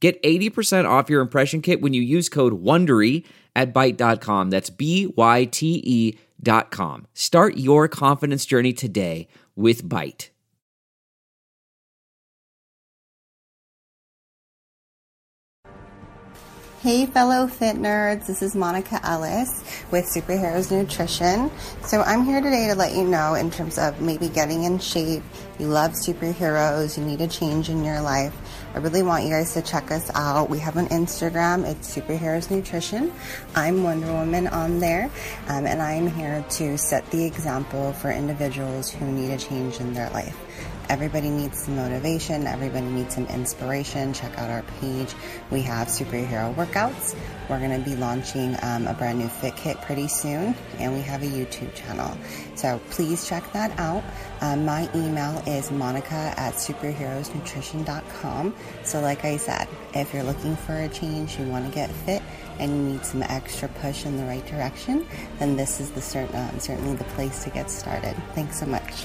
Get 80% off your impression kit when you use code WONDERY at Byte.com. That's B-Y-T-E dot com. Start your confidence journey today with Byte. Hey, fellow fit nerds, this is Monica Ellis with Superheroes Nutrition. So, I'm here today to let you know, in terms of maybe getting in shape, you love superheroes, you need a change in your life. I really want you guys to check us out. We have an Instagram, it's Superheroes Nutrition. I'm Wonder Woman on there, um, and I'm here to set the example for individuals who need a change in their life. Everybody needs some motivation. Everybody needs some inspiration. Check out our page. We have superhero workouts. We're going to be launching um, a brand new fit kit pretty soon, and we have a YouTube channel. So please check that out. Um, my email is monica at superheroesnutrition.com. So, like I said, if you're looking for a change, you want to get fit, and you need some extra push in the right direction, then this is the cert- um, certainly the place to get started. Thanks so much.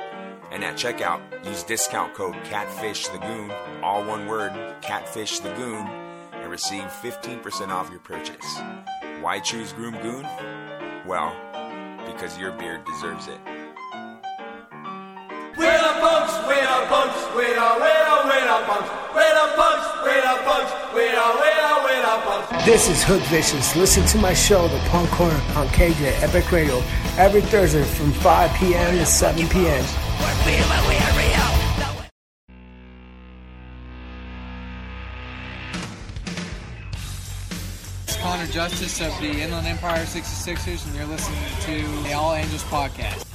And at checkout, use discount code CATFISHTheGoon, all one word, CATFISHTheGoon, and receive 15% off your purchase. Why choose Groom Goon? Well, because your beard deserves it. Wait a punch, wait we're wait a, wait a, wait a punch, wait a punch, wait a punch, wait a, wait a, wait a punch. This is Hood Vicious. Listen to my show, The Punk Corner, on KJ Epic Radio, every Thursday from 5 p.m. to 7 p.m. Connor Justice of the Inland Empire 66ers, and you're listening to the All Angels podcast.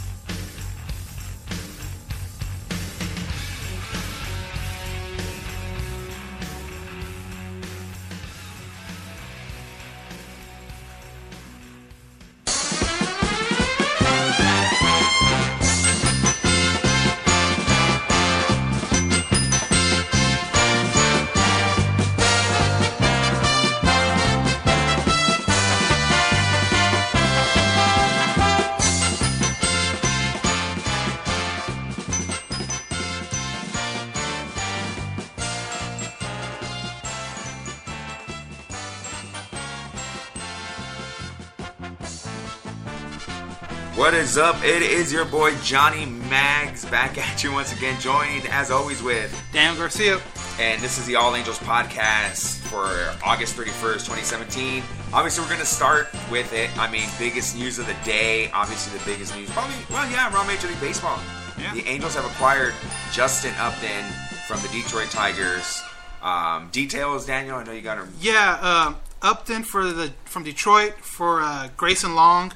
Is up? It is your boy Johnny Mags back at you once again, joined as always with Dan Garcia. and this is the All Angels podcast for August 31st, 2017. Obviously, we're going to start with it. I mean, biggest news of the day. Obviously, the biggest news, probably, well, yeah, around Major League Baseball. Yeah. The Angels have acquired Justin Upton from the Detroit Tigers. Um, details, Daniel, I know you got him. Yeah, um, Upton for the from Detroit for uh, Grayson Long.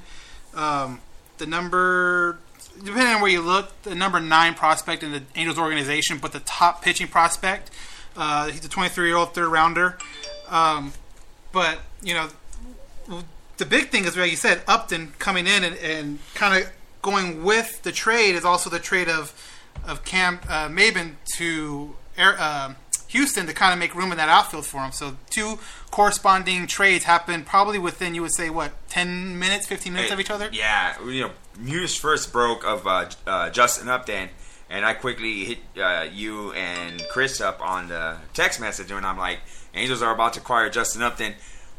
Um, the number, depending on where you look, the number nine prospect in the Angels organization, but the top pitching prospect. Uh, he's a 23 year old third rounder. Um, but you know, the big thing is, like you said, Upton coming in and, and kind of going with the trade is also the trade of of Cam uh, Maybin to uh, Houston to kind of make room in that outfield for him. So two corresponding trades happened probably within you would say what ten minutes, fifteen minutes of each other. Yeah, you know, news first broke of uh, uh, Justin Upton, and I quickly hit uh, you and Chris up on the text message, and I'm like, Angels are about to acquire Justin Upton.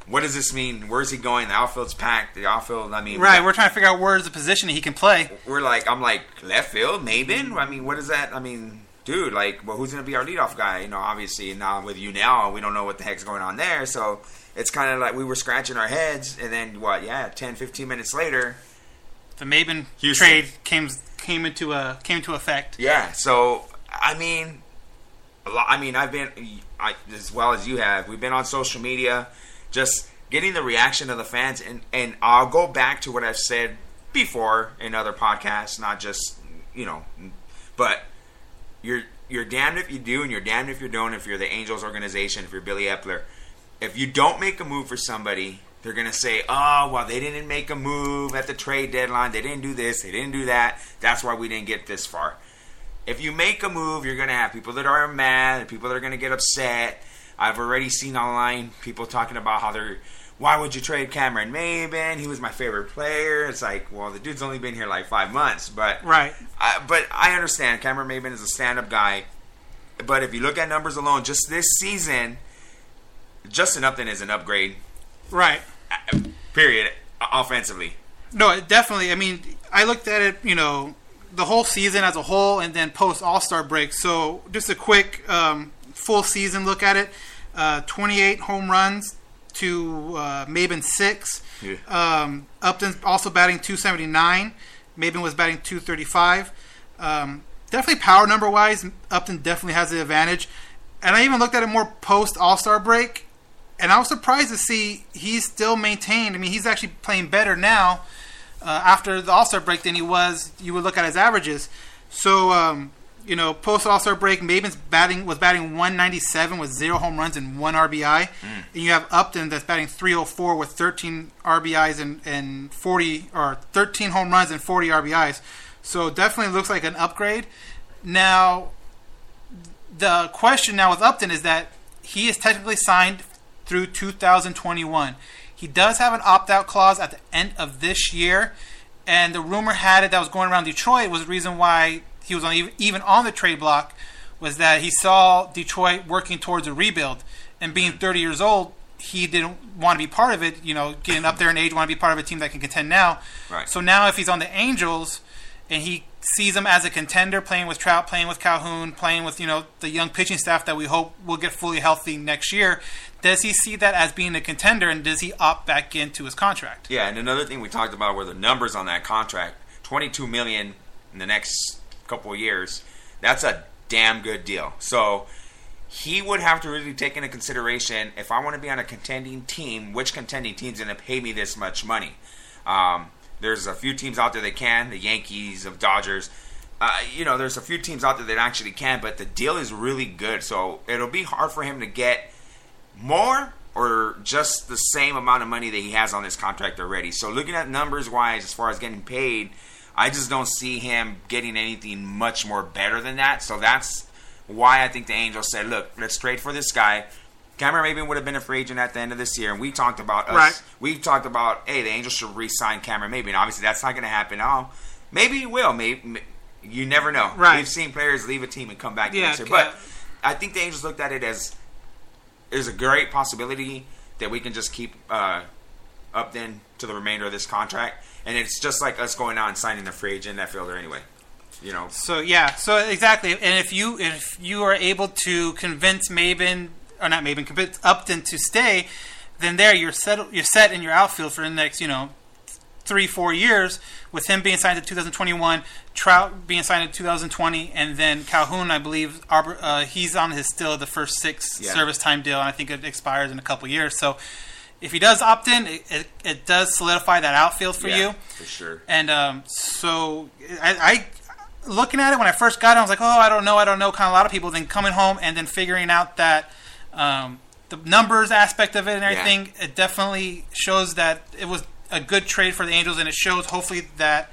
What does this mean? Where's he going? The outfield's packed. The outfield, I mean, Right, we're trying to figure out where's the position he can play. we're like, I'm like left field, maybe. I mean, what is that? I mean, dude, like, well, who's gonna be our leadoff guy? You know, obviously now with you now, we don't know what the heck's going on there. So it's kind of like we were scratching our heads, and then what? Yeah, 10, 15 minutes later, The Maybin Houston. trade came came into a came into effect. yeah. So I mean, a lot, I mean, I've been I, as well as you have. We've been on social media, just getting the reaction of the fans, and and I'll go back to what I've said before in other podcasts, not just you know, but you're you're damned if you do, and you're damned if you don't. If you're the Angels organization, if you're Billy Eppler, if you don't make a move for somebody, they're gonna say, "Oh, well, they didn't make a move at the trade deadline. They didn't do this. They didn't do that. That's why we didn't get this far." If you make a move, you're gonna have people that are mad, people that are gonna get upset. I've already seen online people talking about how they're, why would you trade Cameron Maybin? He was my favorite player. It's like, well, the dude's only been here like five months, but Right. I, but I understand Cameron Maybin is a stand-up guy. But if you look at numbers alone, just this season, Justin Upton is an upgrade. Right. Period. Offensively. No, definitely. I mean, I looked at it, you know, the whole season as a whole, and then post All Star break. So just a quick um, full season look at it: uh, 28 home runs to uh, Maybin six. Yeah. Um, Upton's also batting 279. Maybin was batting 235. Um, definitely power number wise, Upton definitely has the advantage. And I even looked at it more post All Star break, and I was surprised to see he's still maintained. I mean, he's actually playing better now uh, after the All Star break than he was. You would look at his averages. So, um, you know, post All Star break, Maybin's batting was batting 197 with zero home runs and one RBI, mm. and you have Upton that's batting 304 with 13 RBIs and, and 40 or 13 home runs and 40 RBIs. So definitely looks like an upgrade. Now, the question now with Upton is that he is technically signed through 2021. He does have an opt out clause at the end of this year, and the rumor had it that was going around Detroit was the reason why he was on even, on the trade block was that he saw Detroit working towards a rebuild, and being 30 years old, he didn't want to be part of it. You know, getting up there in age, want to be part of a team that can contend now. Right. So now, if he's on the Angels, and he sees them as a contender, playing with Trout, playing with Calhoun, playing with you know the young pitching staff that we hope will get fully healthy next year. Does he see that as being a contender, and does he opt back into his contract? Yeah, and another thing we talked about were the numbers on that contract. Twenty-two million in the next couple years. That's a damn good deal. So he would have to really take into consideration if I want to be on a contending team, which contending team's going to pay me this much money. Um, there's a few teams out there that can, the Yankees, of Dodgers. Uh, you know, there's a few teams out there that actually can, but the deal is really good. So it'll be hard for him to get more or just the same amount of money that he has on this contract already. So looking at numbers wise, as far as getting paid, I just don't see him getting anything much more better than that. So that's why I think the Angels said, "Look, let's trade for this guy." Cameron Maybin would have been a free agent at the end of this year, and we talked about us. Right. We talked about, hey, the Angels should re-sign Cameron Maybin. Obviously, that's not going to happen. Oh, maybe he will. Maybe you never know. Right. We've seen players leave a team and come back Yeah, but I think the Angels looked at it as there's a great possibility that we can just keep uh, Upton to the remainder of this contract, and it's just like us going out and signing the free agent that fielder anyway. You know, So yeah, so exactly, and if you if you are able to convince Maybin or not Maybin, convince Upton to stay, then there you're set you're set in your outfield for the next you know three four years with him being signed to 2021, Trout being signed to 2020, and then Calhoun, I believe, uh, he's on his still the first six Yeah. service time deal, and I think it expires in a couple years. So if he does opt in, it, it, it does solidify that outfield for Yeah, you. for sure. And um, so I, I, looking at it when I first got it, I was like, oh, I don't know, I don't know. Kind of a lot of people. Then coming home and then figuring out that um, the numbers aspect of it and everything, it definitely shows that it was a good trade for the Angels, and it shows hopefully that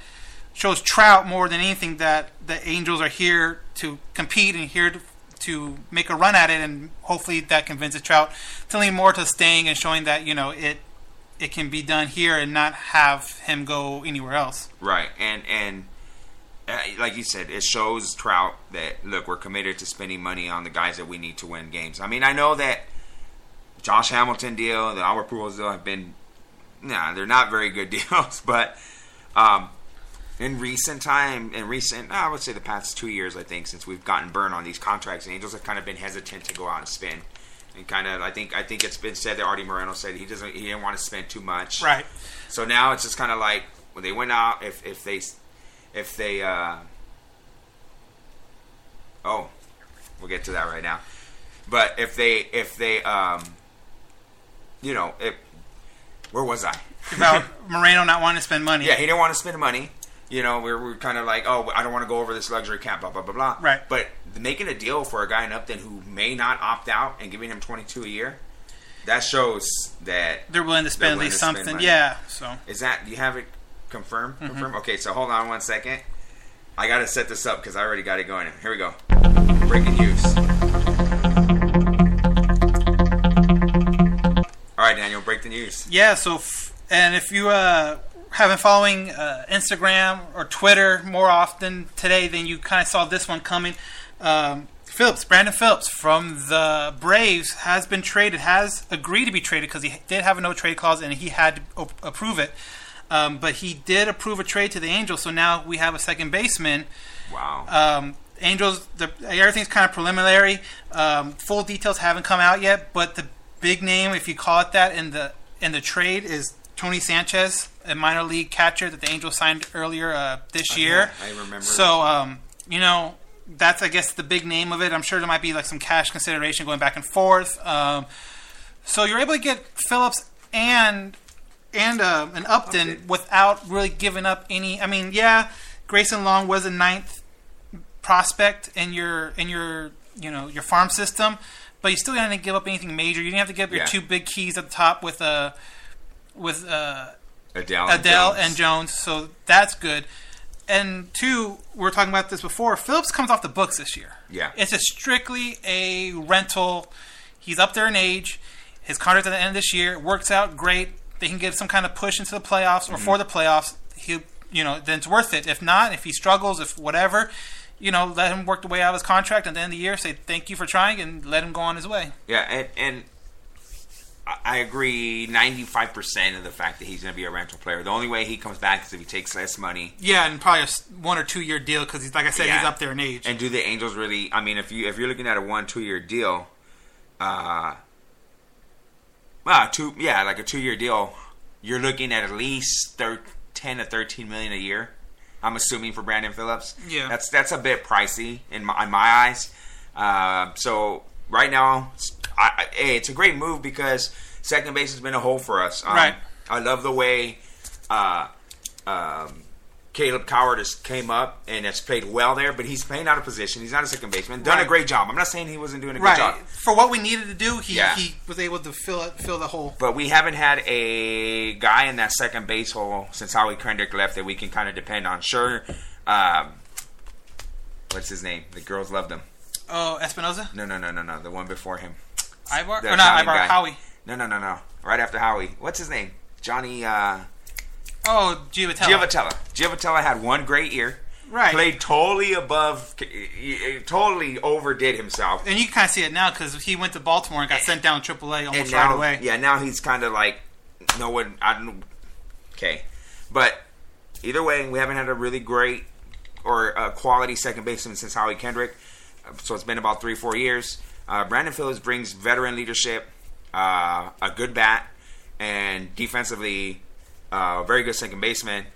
shows Trout more than anything that the Angels are here to compete and here to, to make a run at it, and hopefully that convinces Trout to lean more to staying and showing that you know it it can be done here and not have him go anywhere else. Right, and and uh, like you said, it shows Trout that look, we're committed to spending money on the guys that we need to win games. I mean, I know that Josh Hamilton deal, the Albert Pujols deal have been, nah, they're not very good deals, but um, in recent time, in recent, I would say the past two years, I think, since we've gotten burned on these contracts, the Angels have kind of been hesitant to go out and spend. And kind of, I think, I think it's been said that Arte Moreno said he doesn't, he didn't want to spend too much. Right. So now it's just kind of like when they went out, if if they if they uh, oh, we'll get to that right now. But if they if they um, you know, if where was I? About Moreno not wanting to spend money. Yeah, he didn't want to spend money. You know, we're, we're kind of like, oh, I don't want to go over this luxury cap, blah blah blah blah. Right. But making a deal for a guy in Upton who may not opt out and giving him twenty two a year, that shows that They're willing to spend at least something. money. Yeah. So Is that do you have it confirmed? Mm-hmm. Confirmed. Okay, so hold on one second. I got to set this up because I already got it going. Here we go. Breaking news. All right, Daniel, break the news. yeah. So f- and if you uh, have been following uh, Instagram or Twitter more often today, than you kind of saw this one coming. Um, Phillips, Brandon Phillips from the Braves has been traded, has agreed to be traded because he did have a no trade clause and he had to op- approve it. Um, but he did approve a trade to the Angels, so now we have a second baseman. Wow. Um, Angels, the, everything's kind of preliminary. Um, full details haven't come out yet, but the big name, if you call it that, in the in the trade is Tony Sanchez, a minor league catcher that the Angels signed earlier uh, this year. I remember. So, um, you know, that's I guess the big name of it. I'm sure there might be like some cash consideration going back and forth. Um, so you're able to get Phillips and and uh, an Upton Upton. without really giving up any. I mean, yeah, Grayson Long was a ninth prospect in your in your you know your farm system, but you still didn't give up anything major. You didn't have to give up your Yeah. two big keys at the top with uh, with uh, Adell. Adell Jones. and Jones, so that's good. And two, we were talking about this before. Phillips comes off the books this year. Yeah. it's a strictly a rental. He's up there in age. His contract at the end of this year works out great. They can get some kind of push into the playoffs or Mm-hmm. for the playoffs. He, you know, then it's worth it. If not, if he struggles, if whatever, you know, let him work the way out of his contract. At the end of the year, say thank you for trying and let him go on his way. Yeah, and, and I- agree 95% of the fact that he's going to be a rental player. The only way he comes back is if he takes less money. Yeah, and probably a one or two year deal because he's like I said, he's up there in age. And do the Angels really? I mean, if you if you're looking at a one two year deal, uh, well, two yeah, like a two year deal, you're looking at at least thir- ten to thirteen million a year. I'm assuming for Brandon Phillips. Yeah. that's that's a bit pricey in my, in my eyes. Uh, so right now, it's- I, I, hey, it's a great move because second base has been a hole for us. Um, Right. I love the way. Uh, um, Kaleb Cowart has came up and has played well there, but he's playing out of position. He's not a second baseman. Done a great job. I'm not saying he wasn't doing a good right job, for what we needed to do, he, Yeah. he was able to fill it, fill the hole. but we haven't had a guy in that second base hole since Howie Kendrick left that we can kind of depend on. Sure, um, what's his name? The girls loved him. Oh, Espinosa, No, no, no, no, no. The one before him. Aybar, The or not Italian Ivar, guy. Howie. No, no, no, no. Right after Howie. What's his name? Johnny. Uh, Oh, Giavotella. Giavotella. Giavotella had one great year. Right. Played totally above, totally overdid himself. And you can kind of see it now because he went to Baltimore and got sent down to AAA almost and right away. yeah, now he's kind of like no one. I don't. Okay, but either way, we haven't had a really great or a quality second baseman since Howie Kendrick. So it's been about three, four years. Uh, Brandon Phillips brings veteran leadership, uh, a good bat, and defensively, uh, very good second baseman.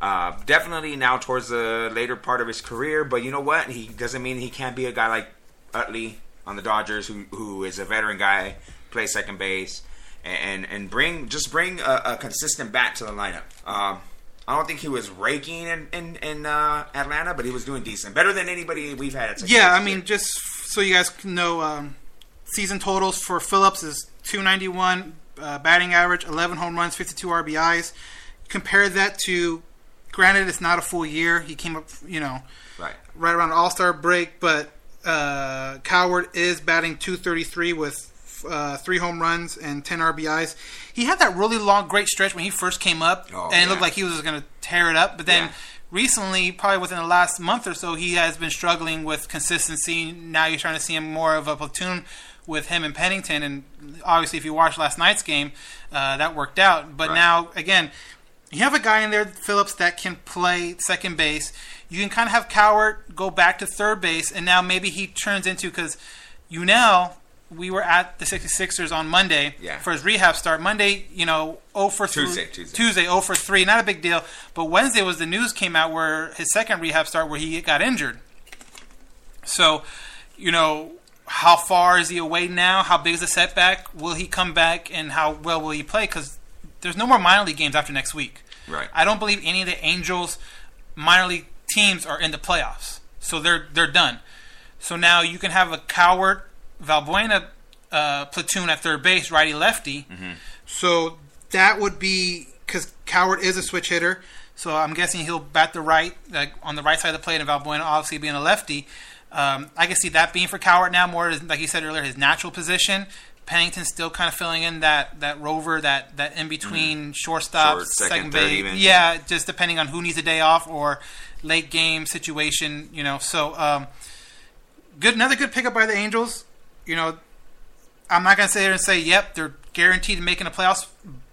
Uh, definitely now towards the later part of his career, but you know what? He doesn't mean he can't be a guy like Utley on the Dodgers, who who is a veteran guy, play second base, and and bring just bring a, a consistent bat to the lineup. Um, I don't think he was raking in in, in uh, Atlanta, but he was doing decent, better than anybody we've had. At second Yeah. I mean, just so you guys know, um, season totals for Phillips is 291 uh, batting average, 11 home runs, 52 RBIs. Compare that to, granted, it's not a full year. He came up, you know, right. right around All Star break, but uh, Cowart is batting 233 with uh, three home runs and 10 RBIs. He had that really long, great stretch when he first came up, Oh, and it looked like he was going to tear it up. But then Yeah. Recently, probably within the last month or so, he has been struggling with consistency. Now you're starting to see him more of a platoon with him and Pennington, and obviously, if you watched last night's game, uh, that worked out. But Right. now, again, you have a guy in there, Phillips, that can play second base. You can kind of have Cowart go back to third base, and now maybe he turns into because you know we were at the 66ers on Monday Yeah. for his rehab start. Monday, you know, 0 for three, Tuesday, Tuesday. Tuesday 0 for 3, not a big deal. But Wednesday was the news came out where his second rehab start where he got injured. So, you know, how far is he away now? How big is the setback? Will he come back, and how well will he play? Because there's no more minor league games after next week. Right. I don't believe any of the Angels minor league teams are in the playoffs, so they're they're done. So now you can have a Cowart Valbuena uh, platoon at third base, righty lefty. So that would be because Cowart is a switch hitter. So I'm guessing he'll bat the right, like on the right side of the plate, and Valbuena obviously being a lefty. Um, I can see that being for Cowart now more, like you said earlier, his natural position. Pennington's still kind of filling in that that rover, that that in between shortstop, Short, second, second, base. even. Yeah, just depending on who needs a day off or late game situation. You know, so um, good. Another good pickup by the Angels. You know, I'm not gonna sit here and say, yep, they're guaranteed to making the playoffs,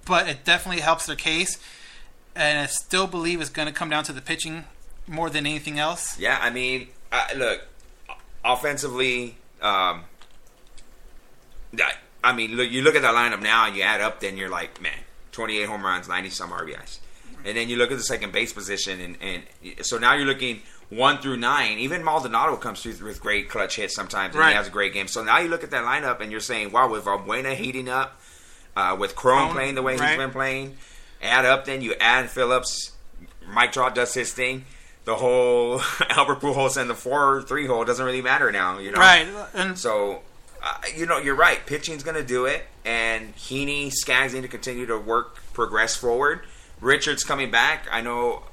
but it definitely helps their case. And I still believe it's going to come down to the pitching more than anything else. Yeah, I mean, look, offensively, um, I- mean, look, you look at the lineup now and you add up, then you're like, man, 28 home runs, 90 some RBIs. And then you look at the second base position, and, and so now you're looking one through nine. Even Maldonado comes through with great clutch hits sometimes, and Right. he has a great game. So now you look at that lineup and you're saying, wow, with Valbuena heating up, uh, with Crone Cron, playing the way right. he's been playing, add up, then you add Phillips, Mike Trout does his thing. The whole Albert Pujols and the four three hole doesn't really matter now, you know. Right. And So, uh, you know, you're right. Pitching's going to do it, and Heaney, Skaggs need to continue to work, progress forward. Richards coming back. I know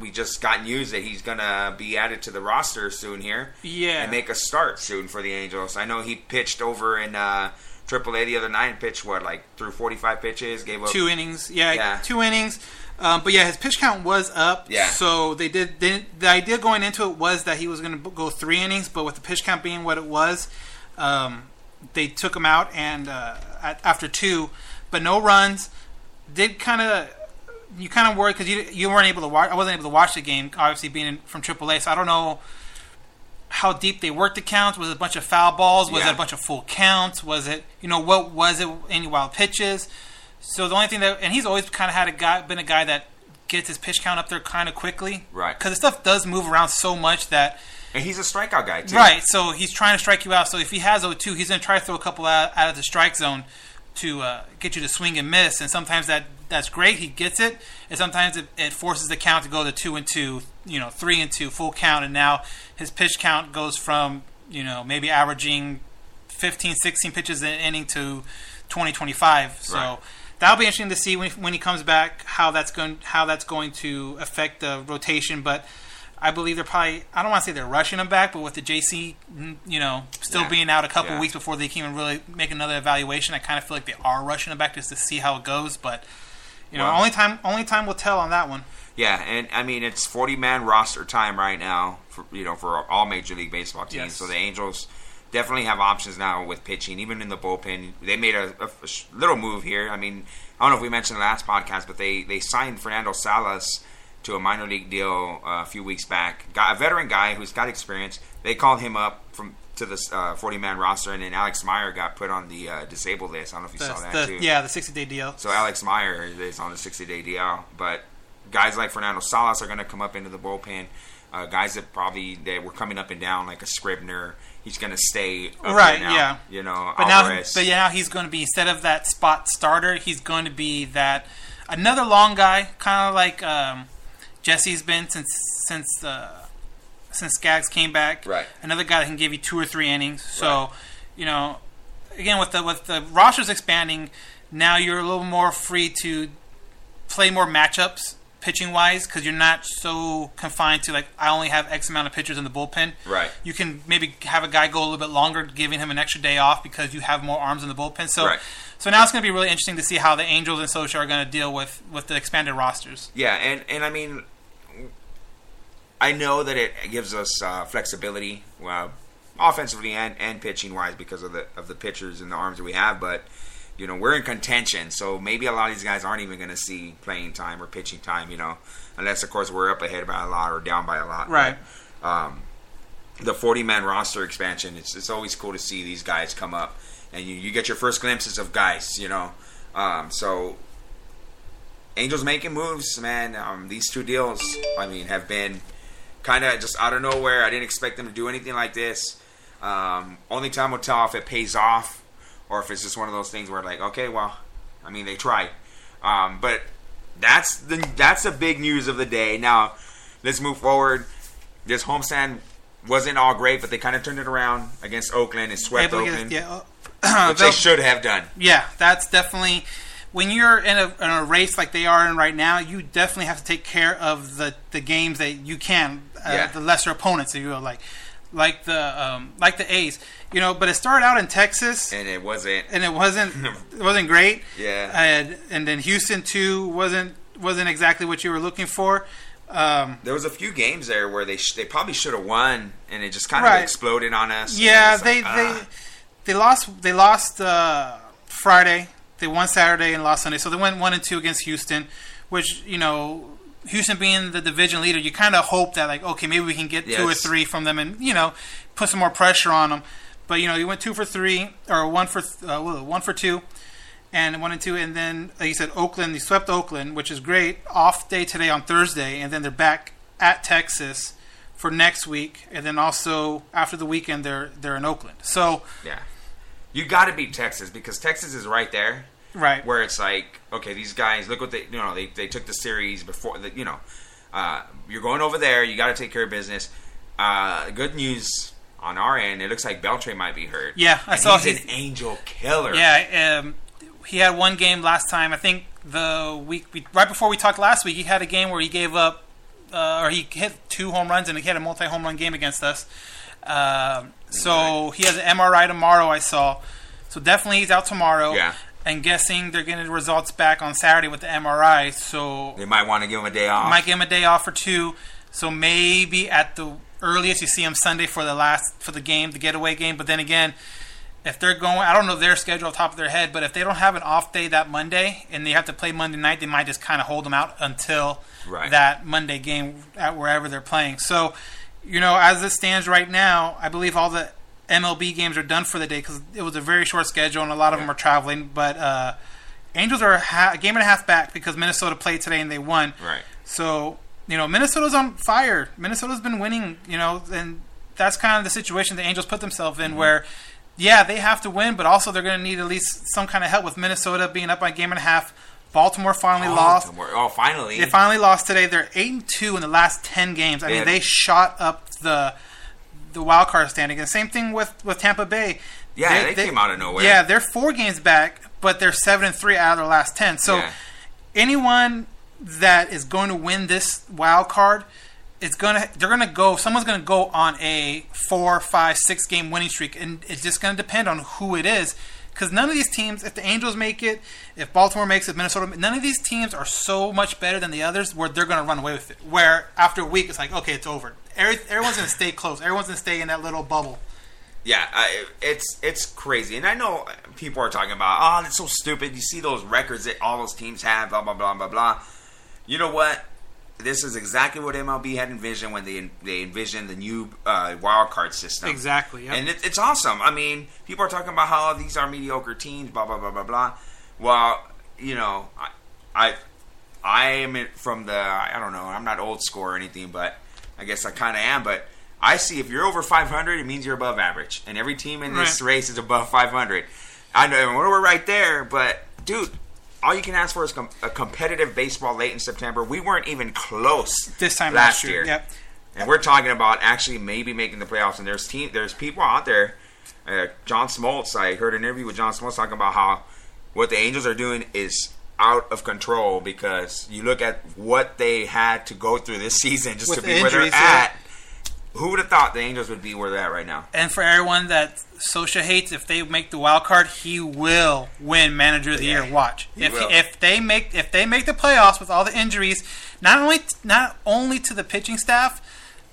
we just got news that he's going to be added to the roster soon here. Yeah. And make a start soon for the Angels. I know he pitched over in uh, AAA the other night and pitched, what, like through 45 pitches? Gave up. two innings. Yeah, Yeah. two innings. Um, but yeah, his pitch count was up. Yeah. So they did. They, the idea going into it was that he was going to go three innings, but with the pitch count being what it was, um, they took him out and uh, at, after two, but no runs. Did kind of you kind of worried because you you weren't able to watch. I wasn't able to watch the game, obviously being in, from AAA. So I don't know how deep they worked the counts. Was it a bunch of foul balls? Was Yeah. it a bunch of full counts? Was it you know what was it? Any wild pitches? So the only thing that and he's always kind of had a guy been a guy that gets his pitch count up there kind of quickly, Right. Because the stuff does move around so much that And he's a strikeout guy, too. right. So he's trying to strike you out. So if he has 0-2, he's going to try to throw a couple out, out of the strike zone to uh, get you to swing and miss. And sometimes that that's great. He gets it, and sometimes it, it forces the count to go to two and two, you know, three and two, full count. And now his pitch count goes from you know maybe averaging 15, 16 pitches in an inning to 20, 25. So. Right. That'll be interesting to see when, when he comes back how that's going how that's going to affect the rotation. But I believe they're probably I don't want to say they're rushing him back, but with the JC, mm, you know, still Yeah. being out a couple Yeah. weeks before they can even really make another evaluation, I kind of feel like they are rushing him back just to see how it goes. But you know, Well- only time only time will tell on that one. Yeah, and I mean it's forty man roster time right now for you know for all major league baseball teams. Yes. So the Angels definitely have options now with pitching, even in the bullpen. They made a sh- little move here. I mean, I don't know if we mentioned the last podcast, but they they signed Fernando Salas to a minor league deal uh, a few weeks back. Got a veteran guy who's got experience. They called him up from to the forty man roster, and then Alex Meyer got put on the uh, disabled list. I don't know if you The, saw that the- too. yeah, the sixty day deal. So Alex Meyer is on a 60 day DL, but guys like Fernando Salas are going to come up into the bullpen. Uh, guys that probably that were coming up and down, like a Scribner, he's going to stay Right, now, yeah. You know, But now, Alvarez. but yeah, now he's going to be instead of that spot starter, he's going to be that another long guy, kind of like um, Jesse's been since since uh, since Skaggs came back. Right. Another guy that can give you two or three innings. So, Right. you know, again with the with the rosters expanding, now you're a little more free to play more matchups pitching wise because you're not so confined to like I only have X amount of pitchers in the bullpen. Right. You can maybe have a guy go a little bit longer, giving him an extra day off because you have more arms in the bullpen. So, Right. so now it's going to be really interesting to see how the Angels and Scioscia are going to deal with with the expanded rosters. Yeah, and and I mean, I know that it gives us uh, flexibility, well, offensively and, and pitching wise because of the of the pitchers and the arms that we have. But you know, we're in contention, so maybe a lot of these guys aren't even going to see playing time or pitching time. You know, unless of course we're up ahead by a lot or down by a lot. Right. But, um, the 40 man roster expansion, it's, it's always cool to see these guys come up and you, you get your first glimpses of guys, you know. Um, so, Angels making moves, man. Um, these two deals, I mean, have been kind of just out of nowhere. I didn't expect them to do anything like this. Um, only time will tell if it pays off or if it's just one of those things where, like, okay, well, I mean, they tried. Um, but that's the that's the big news of the day. Now, let's move forward. This homestand wasn't all great, but they kind of turned it around against Oakland and swept Able to get- Oakland, yeah, uh, which they should have done. Yeah, that's definitely when you're in a, in a race like they are in right now. You definitely have to take care of the, the games that you can, uh, Yeah. the lesser opponents, if you will, like like the um, like the A's. You know, but it started out in Texas, And it wasn't. and it wasn't it wasn't great. Yeah. and, and then Houston too wasn't wasn't exactly what you were looking for. Um, There was a few games there where they sh- they probably should have won, and it just kind Right. of exploded on us. Yeah, it's like, they they they lost they lost uh, Friday. They won Saturday and lost Sunday, so they went one and two against Houston, which you know Houston being the division leader, you kind of hope that like okay maybe we can get two or three from them and you know put some more pressure on them. But you know you went two for three or one for uh, one for two. And one and two, and then like you said, Oakland. They swept Oakland, which is great. Off day today on Thursday, and then they're back at Texas for next week, and then also after the weekend they're they're in Oakland. So yeah, you got to beat Texas because Texas is right there. Right, where it's like, okay, these guys, look what they, you know, they, they took the series before, the, you know, uh, you're going over there, you got to take care of business. Uh, good news on our end, it looks like Beltre might be hurt. Yeah, I And saw he's he's- an angel killer. yeah. Um, he had one game last time. I think the week be- right before we talked last week, he had a game where he gave up, uh, or he hit two home runs and he had a multi home run game against us. Um, so he has an MRI tomorrow. I saw. So definitely he's out tomorrow. Yeah. And guessing they're getting the results back on Saturday with the MRI. So They might want to give him a day off. might give him a day off or two. So maybe at the earliest you see him Sunday for the last for the game, the getaway game. But then again, if they're going, I don't know their schedule off the top of their head, but if they don't have an off day that Monday and they have to play Monday night, they might just kind of hold them out until Right. that Monday game at wherever they're playing. So, you know, as it stands right now, I believe all the MLB games are done for the day because it was a very short schedule and a lot of them are traveling. But uh, Angels are a, ha- a game and a half back because Minnesota played today and they won. Right. So, you know, Minnesota's on fire. Minnesota's been winning, you know, and that's kind of the situation the Angels put themselves Mm-hmm. in where, yeah, they have to win, but also they're going to need at least some kind of help with Minnesota being up by a game and a half. Baltimore finally lost. Oh, finally. They finally lost today. They're eight and two in the last ten games. I mean, Yeah. they shot up the the wild card standing. And same thing with, with Tampa Bay. Yeah, they came out of nowhere. Yeah, they're four games back, but they're seven and three out of their last ten. So Yeah. anyone that is going to win this wild card is gonna they're gonna go someone's gonna go on a four, five, six game winning streak, and it's just gonna depend on who it is. Because none of these teams, if the Angels make it, if Baltimore makes it, Minnesota, none of these teams are so much better than the others where they're going to run away with it. Where after a week, it's like, okay, it's over. Every, everyone's going to stay close. Everyone's going to stay in that little bubble. Yeah, I, it's it's crazy, and I know people are talking about, oh, that's so stupid. You see those records that all those teams have, blah blah blah blah blah. You know what? This is exactly what MLB had envisioned when they they envisioned the new uh, wild card system. Exactly, yep. and it, it's awesome. I mean, people are talking about how these are mediocre teams, blah blah blah blah blah. Well, you know, I I, I am from the I don't know. I'm not old school or anything, but I guess I kind of am. But I see if you're over 500, it means you're above average, and every team in this Right. race is above 500. I know we're right there, but dude, all you can ask for is com- a competitive baseball late in September. We weren't even close This time last last year. Yep. and we're talking about actually maybe making the playoffs. And there's team, there's people out there. Uh, John Smoltz, I heard an interview with John Smoltz talking about how what the Angels are doing is out of control because you look at what they had to go through this season just With to be where they're injuries, yeah. at. Who would have thought the Angels would be where they're at right now? And for everyone that Scioscia hates, if they make the wild card, he will win Manager of the Yeah, Year. Watch he if will. if they make if they make the playoffs with all the injuries, not only not only to the pitching staff,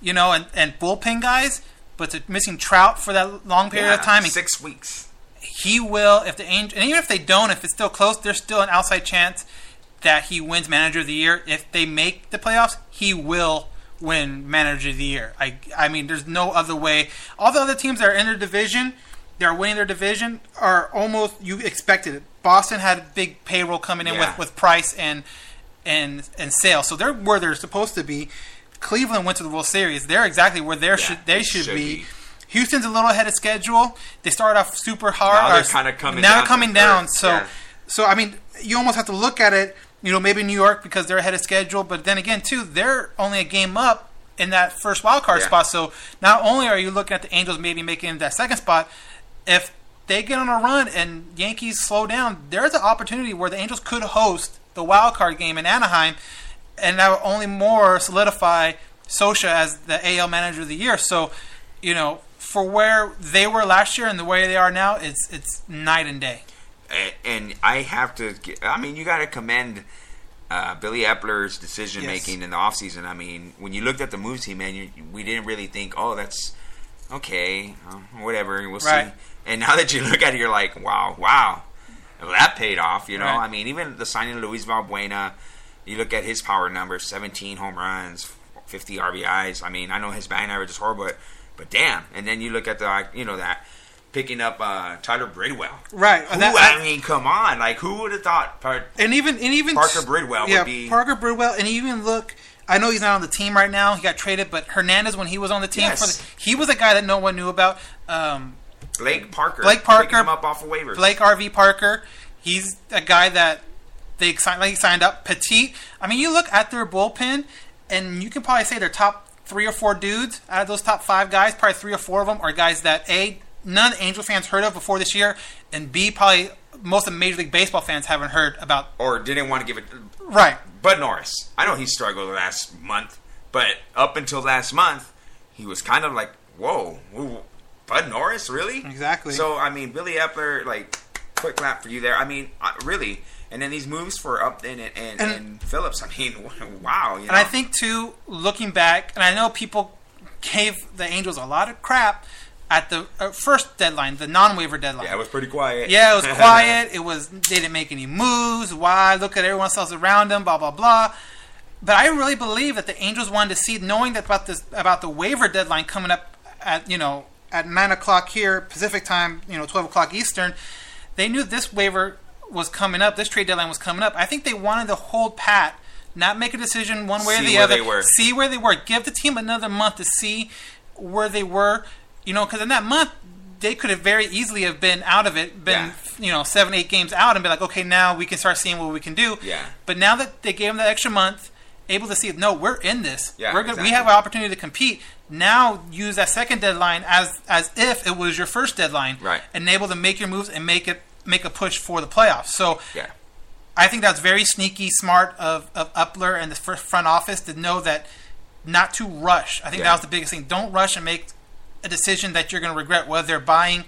you know, and, and bullpen guys, but to missing Trout for that long period of time, and six weeks. He will. If the Angel, and even if they don't, if it's still close, there's still an outside chance that he wins Manager of the Year. If they make the playoffs, he will win Manager of the Year. I, I mean, there's no other way. All the other teams that are in their division, they're winning their division, are almost you expected it. Boston had a big payroll coming in Yeah. with, with Price and and and Sale, so they're where they're supposed to be. Cleveland went to the World Series. They're exactly where they should they they should, should be. be. Houston's a little ahead of schedule. They started off super hard. Now they're kinda coming now down coming earth, down. So, yeah. so I mean, you almost have to look at it. You know, maybe New York because they're ahead of schedule, but then again, too, they're only a game up in that first wild card Yeah. spot. So not only are you looking at the Angels maybe making that second spot, if they get on a run and Yankees slow down, there's an opportunity where the Angels could host the wild card game in Anaheim, and that will only more solidify Scioscia as the AL Manager of the Year. So, you know, for where they were last year and the way they are now, it's it's night and day. and, and I have to. I mean, you got to commend uh, Billy Eppler's decision making in the offseason. I mean, when you looked at the moves he made, you, we didn't really think, oh, that's okay, uh, whatever, we'll Right. see. And now that you look at it, you're like, wow, wow, well, that paid off. You know, Right. I mean, even the signing of Luis Valbuena, you look at his power numbers: 17 home runs, 50 RBIs. I mean, I know his batting average is horrible, but, but damn. And then you look at the, you know, that picking up uh, Tyler Bridwell. Right. Who, that- I mean, come on! Like, who would have thought? Par- and even and even Parker Bridwell would yeah, be- Parker Bridwell, and even look. I know he's not on the team right now. He got traded, but Hernandez, when he was on the team, Yes. for the, he was a guy that no one knew about. Um, Blake Parker. Blake Parker, him up off of waivers. Blake RV Parker, he's a guy that they signed, like signed up. Petit. I mean, you look at their bullpen, and you can probably say their top three or four dudes out of those top five guys, probably three or four of them are guys that a none of the Angel fans heard of before this year, and b probably most of Major League Baseball fans haven't heard about. or didn't want to give it. Right. Bud Norris. I know he struggled last month, but up until last month, he was kind of like, whoa, whoa, Bud Norris, really? Exactly. So I mean, Billy Eppler, like, quick clap for you there. I mean, uh, really. And then these moves for Upton and, and, And- and, Phillips. I mean, wow. You know? And I think too, looking back, and I know people gave the Angels a lot of crap at the uh, first deadline, the non-waiver deadline. yeah, it was pretty quiet. Yeah, it was quiet. It was they didn't make any moves. Why? Look at everyone else around them. Blah blah blah. But I really believe that the Angels wanted to see, knowing that about this about the waiver deadline coming up at you know at nine o'clock here Pacific time, you know twelve o'clock Eastern. They knew this waiver was coming up. This trade deadline was coming up. I think they wanted to hold pat, not make a decision one way or See the where other. they were. See where they were. Give the team another month to see where they were. You know, because in that month they could have very easily have been out of it, been Yeah. you know seven eight games out, and be like, okay, now we can start seeing what we can do. Yeah. But now that they gave them that extra month, able to see, no, we're in this. Yeah, we're gonna, we have an opportunity to compete. Now use that second deadline as as if it was your first deadline, Right. And able to make your moves and make it make a push for the playoffs. So Yeah. I think that's very sneaky, smart of, of Eppler and the front office to know that not to rush. I think Yeah. that was the biggest thing. Don't rush and make a decision that you're going to regret, whether they're buying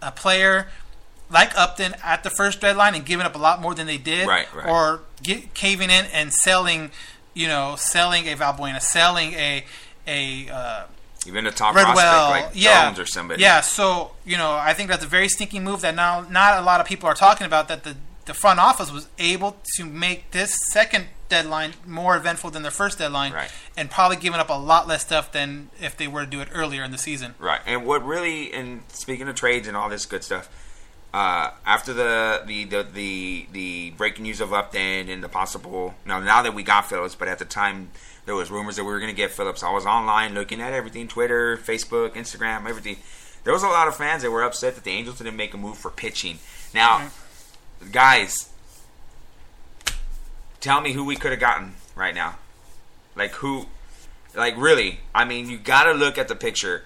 a player like Upton at the first deadline and giving up a lot more than they did, Right, right. or get, caving in and selling, you know, selling a Valbuena, selling a a uh, Even a top Redwell, prospect like yeah, Jones or somebody. Yeah, so you know, I think that's a very sneaky move that now not a lot of people are talking about. That the the front office was able to make this second deadline more eventful than their first deadline, Right. and probably giving up a lot less stuff than if they were to do it earlier in the season. Right. And what really, and speaking of trades and all this good stuff, uh, after the, the, the, the, the breaking news of Upton and the possible, now, now that we got Phillips, but at the time there was rumors that we were going to get Phillips. I was online looking at everything, Twitter, Facebook, Instagram, everything. There was a lot of fans that were upset that the Angels didn't make a move for pitching. Now, mm-hmm. guys, tell me who we could have gotten right now. Like who like really, I mean, you got to look at the picture.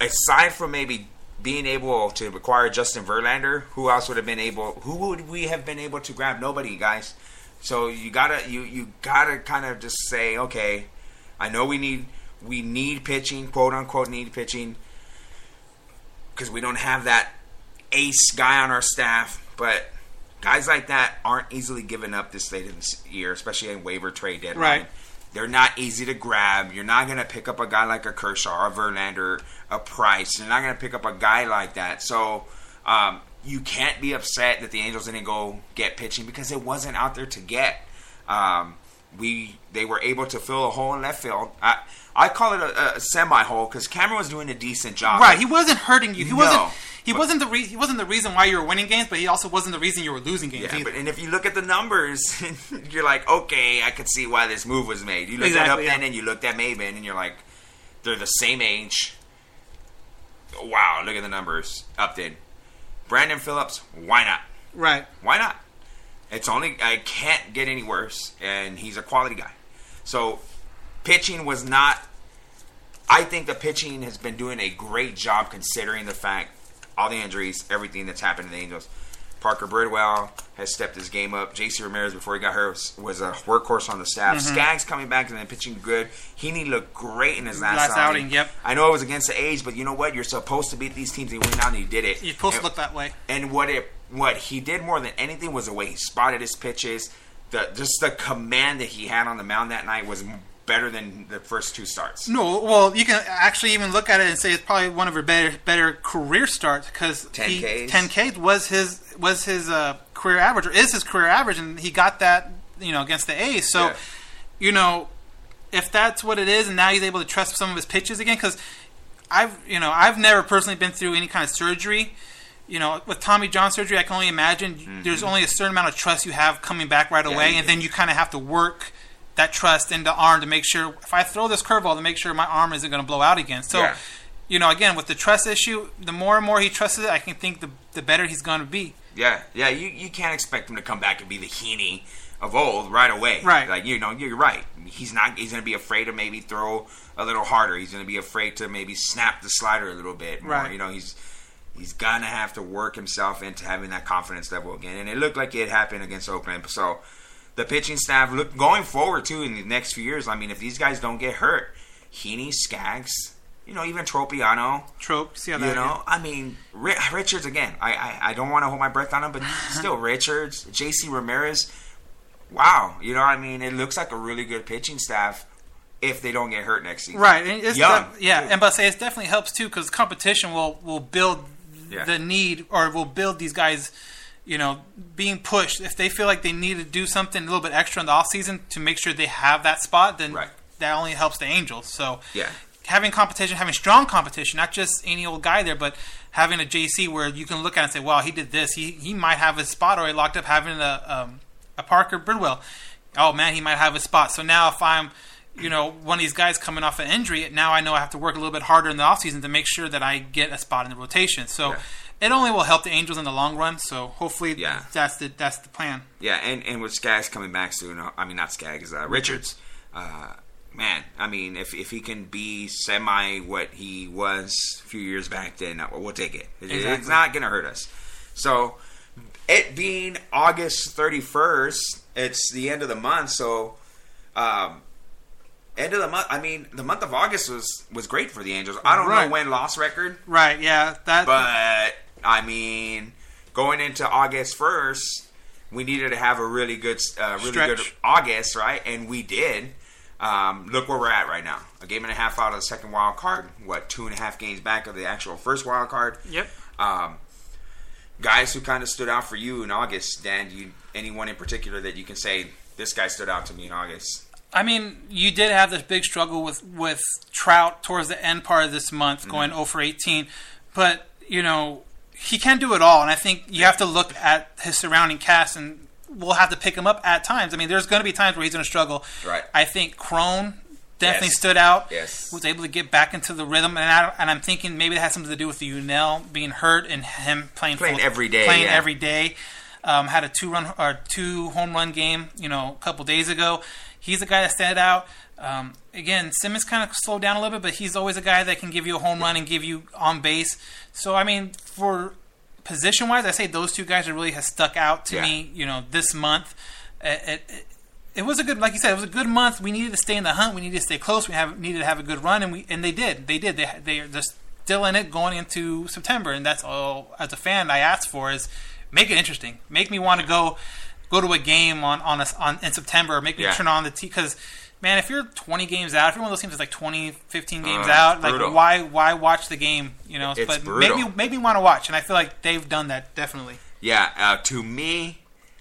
Aside from maybe being able to acquire Justin Verlander, who else would have been able? Who would we have been able to grab? Nobody, guys. So you gotta you you gotta kind of just say, okay, I know we need we need pitching, quote unquote, need pitching, because we don't have that ace guy on our staff, but. Guys like that aren't easily given up this late in the year, especially in waiver trade deadline. Right. They're not easy to grab. You're not going to pick up a guy like a Kershaw, a Verlander, a Price. You're not going to pick up a guy like that. So um, you can't be upset that the Angels didn't go get pitching because it wasn't out there to get. Um, we they were able to fill a hole in left field. I I call it a, a semi hole because Cameron was doing a decent job. Right, he wasn't hurting you. He No, wasn't. He but- wasn't the re- he wasn't the reason why you were winning games, but he also wasn't the reason you were losing games Yeah, either. but and if you look at the numbers, you're like, okay, I could see why this move was made. You looked Exactly, at Upton yeah. and you looked at Maybin, and you're like, they're the same age. Wow, look at the numbers. Upton, Brandon Phillips, why not? right. Why not? It's only I can't get any worse, and he's a quality guy. So pitching was not. I think the pitching has been doing a great job considering the fact all the injuries, everything that's happened to the Angels. Parker Bridwell has stepped his game up. J.C. Ramirez, before he got hurt, was, was a workhorse on the staff. Mm-hmm. Skaggs coming back and then pitching good. He looked great in his last, Last outing, yep. I know it was against the A's, but you know what? You're supposed to beat these teams and win out, and you did it. You're supposed And- to look that way. and what it what he did more than anything was the way he spotted his pitches. The just the command that he had on the mound that night was better than the first two starts. No, well, you can actually even look at it and say it's probably one of her better better career starts because 10 Ks. 10 Ks was his was his uh, career average or is his career average, and he got that you know against the A's. So, Yeah. you know, if that's what it is, and now he's able to trust some of his pitches again, because I've you know I've never personally been through any kind of surgery. You know, with Tommy John surgery, I can only imagine there's only a certain amount of trust you have coming back right away, and do. then you kind of have to work that trust into arm to make sure if I throw this curveball to make sure my arm isn't going to blow out again. So, Yeah. you know, again with the trust issue, the more and more he trusts it, I can think the the better he's going to be. Yeah, yeah. You you can't expect him to come back and be the Heaney of old right away. Right. Like you know, you're right. He's not. He's going to be afraid to maybe throw a little harder. He's going to be afraid to maybe snap the slider a little bit. More. Right. You know, he's he's gonna have to work himself into having that confidence level again. And it looked like it happened against Oakland. So the pitching staff look going forward too in the next few years. I mean, if these guys don't get hurt, Heaney, Skaggs, you know, even Tropeano. Trope, see how You that know, I mean, Ri- Richards again. I, I, I don't want to hold my breath on him, but still, Richards, J.C. Ramirez. Wow, you know, what I mean, it looks like a really good pitching staff if they don't get hurt next season. Right, and it's Young, yeah, and but say it definitely helps too because competition will will build Yeah. the need or will build these guys, you know, being pushed. If they feel like they need to do something a little bit extra in the off season to make sure they have that spot, then Right. that only helps the Angels. So Yeah. having competition, having strong competition, not just any old guy there, but having a JC where you can look at it and say, "Wow, he did this. He he might have his spot already locked up." Having a um, a Parker Bridwell, oh man, he might have a spot. So now if I'm you know, one of these guys coming off an injury, now I know I have to work a little bit harder in the offseason to make sure that I get a spot in the rotation. So Yeah. It only will help the Angels in the long run. So hopefully Yeah. that's the that's the plan. Yeah, and, and with Skaggs coming back soon, uh, I mean, not Skaggs, uh, Richards. Uh, man, I mean, if, if he can be semi what he was a few years back, then uh, we'll take it. It- It's not going to hurt us. So, it being August 31st, it's the end of the month, so. Um, End of the month. I mean, the month of August was was great for the Angels. I don't Right. know when loss record, Right? Yeah. That. but I mean, going into August first, we needed to have a really good, uh, really Stretch. good August, right? And we did. Um, look where we're at right now. A game and a half out of the second wild card. What two and a half games back of the actual first wild card. Yep. Um, guys who kind of stood out for you in August, Dan. You anyone in particular that you can say this guy stood out to me in August? I mean, you did have this big struggle with with Trout towards the end part of this month, going 0 for 18. But you know, he can do it all, and I think you have to look at his surrounding cast, and we'll have to pick him up at times. I mean, there's going to be times where he's going to struggle. Right. I think Cron definitely Yes. stood out. Yes. Was able to get back into the rhythm, and I, and I'm thinking maybe it has something to do with the Yunel being hurt and him playing Playing full- every day, playing yeah. every day. Um, had a two run or two home run game, you know, a couple days ago. He's a guy that stood out. Um, again, Simmons kind of slowed down a little bit, but he's always a guy that can give you a home run and give you on base. So I mean, for position wise, I say those two guys are really has stuck out to Yeah. me. You know, this month. It, it, it was a good, like you said, it was a good month. We needed to stay in the hunt. We needed to stay close. We have needed to have a good run, and we and they did. They did. They they they're still in it going into September, and that's all. As a fan, I asked for is make it interesting. Make me want to go go to a game on on a, on in September. Make me Yeah. turn on the T because. Man, if you're 20 games out, if you're one of those teams that's like 20, 15 games Uh, out, like brutal. why why watch the game? You know, It's but brutal. make me me want to watch, and I feel like they've done that definitely. Yeah, uh, to me,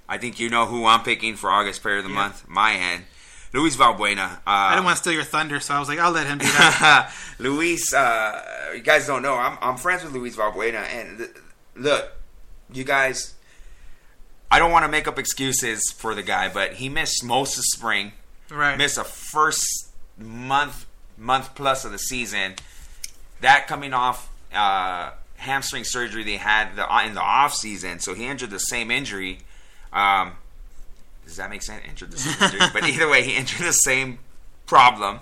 I think you know who I'm picking for August Player of the Month. My end, Luis Valbuena. Uh, I didn't want to steal your thunder, so I was like, I'll let him do that. Luis, uh, you guys don't know. I'm, I'm friends with Luis Valbuena, and th- look, you guys. I don't want to make up excuses for the guy, but he missed most of spring. Right. Missed the first month, month plus of the season. That coming off uh, hamstring surgery they had the, in the off season, so he injured the same injury. Um, does that make sense? Injured the same injury, but either way, he injured the same problem,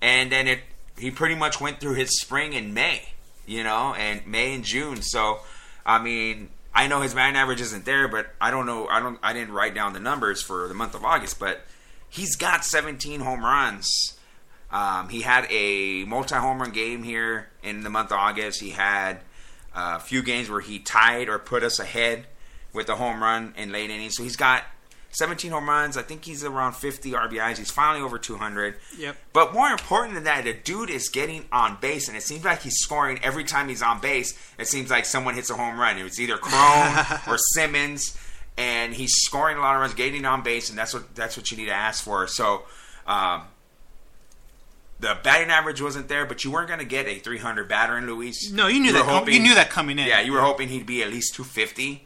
and then it he pretty much went through his spring in May, you know, and May and June. So, I mean, I know his batting average isn't there, but I don't know. I don't. I didn't write down the numbers for the month of August, but he's got 17 home runs. Um, he had a multi home run game here in the month of August. He had uh, a few games where he tied or put us ahead with a home run in late innings. So he's got 17 home runs. I think he's around 50 RBIs. He's finally over 200. Yep. But more important than that, the dude is getting on base, and it seems like he's scoring every time he's on base. It seems like someone hits a home run. It was either Cron or Simmons, and he's scoring a lot of runs, getting on base, and that's what that's what you need to ask for. So. Um, the batting average wasn't there, but you weren't going to get a 300 batter in Luis. No, you knew were that. com- you knew that coming in. Yeah, you were hoping he'd be at least 250,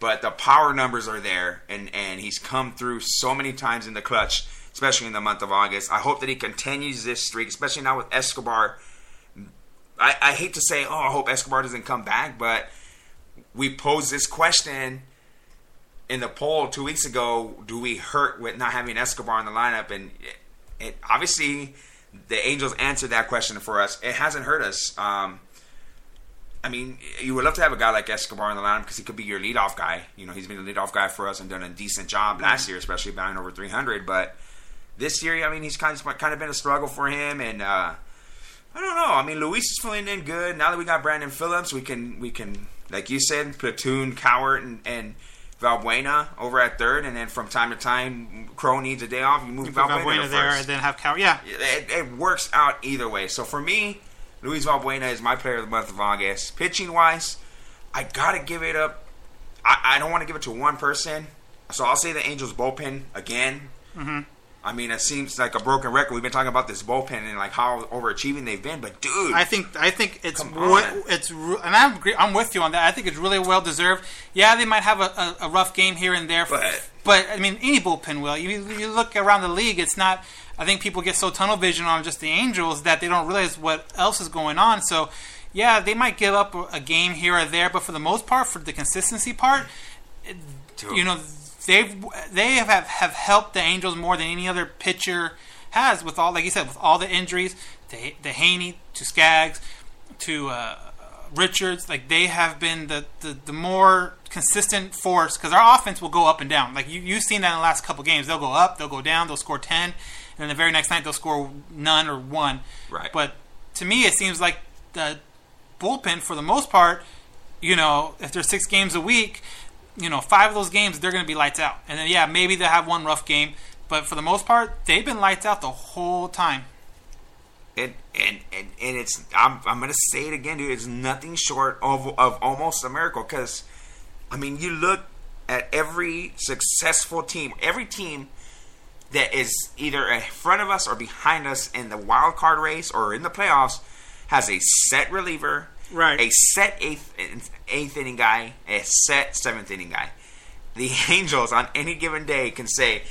but the power numbers are there, and and he's come through so many times in the clutch, especially in the month of August. I hope that he continues this streak, especially now with Escobar. I, I hate to say, oh, I hope Escobar doesn't come back, but we pose this question in the poll two weeks ago: Do we hurt with not having Escobar in the lineup? And it, it obviously the Angels answered that question for us. It hasn't hurt us. Um, I mean, you would love to have a guy like Escobar in the lineup because he could be your leadoff guy. You know, he's been a leadoff guy for us and done a decent job last year, especially batting over 300. But this year, I mean, he's kind of kind of been a struggle for him, and uh, I don't know. I mean, Luis is filling in good now that we got Brandon Phillips. We can we can like you said, platoon Cowart and, and Valbuena over at third, and then from time to time, Crow needs a day off. You move You Valbuena, Valbuena there and then have Cal. Yeah, it, it works out either way. So for me, Luis Valbuena is my player of the month of August. Pitching wise, I gotta give it up. I, I don't want to give it to one person, so I'll say the Angels bullpen again. Mm-hmm. I mean, it seems like a broken record. We've been talking about this bullpen and like how overachieving they've been, but dude, I think I think it's re- it's re- and I'm agree- I'm with you on that. I think it's really well deserved. Yeah, they might have a, a, a rough game here and there, But- but I mean any bullpen will. You you look around the league, it's not. I think people get so tunnel vision on just the Angels that they don't realize what else is going on. So, yeah, they might give up a- a game here or there, but for the most part, for the consistency part, dude, you know they've they have, have have helped the Angels more than any other pitcher has with all like you said with all the injuries. To the Heaney to Skaggs to uh, Richards like they have been the the, the more consistent force because our offense will go up and down. Like you you've seen that in the last couple games. They'll go up they'll go down they'll score ten and then the very next night they'll score none or one. Right. but to me it seems like the bullpen for the most part you know if there's six games a week you know, five of those games they're going to be lights out, and then yeah, maybe they'll have one rough game, but for the most part, they've been lights out the whole time. and and and, and it's I'm I'm gonna say it again, dude. It's nothing short of of almost a miracle. Because I mean, you look at every successful team, every team that is either in front of us or behind us in the wild card race or in the playoffs has a set reliever, Right. A set eighth eighth inning guy, a set seventh inning guy. The Angels on any given day can say,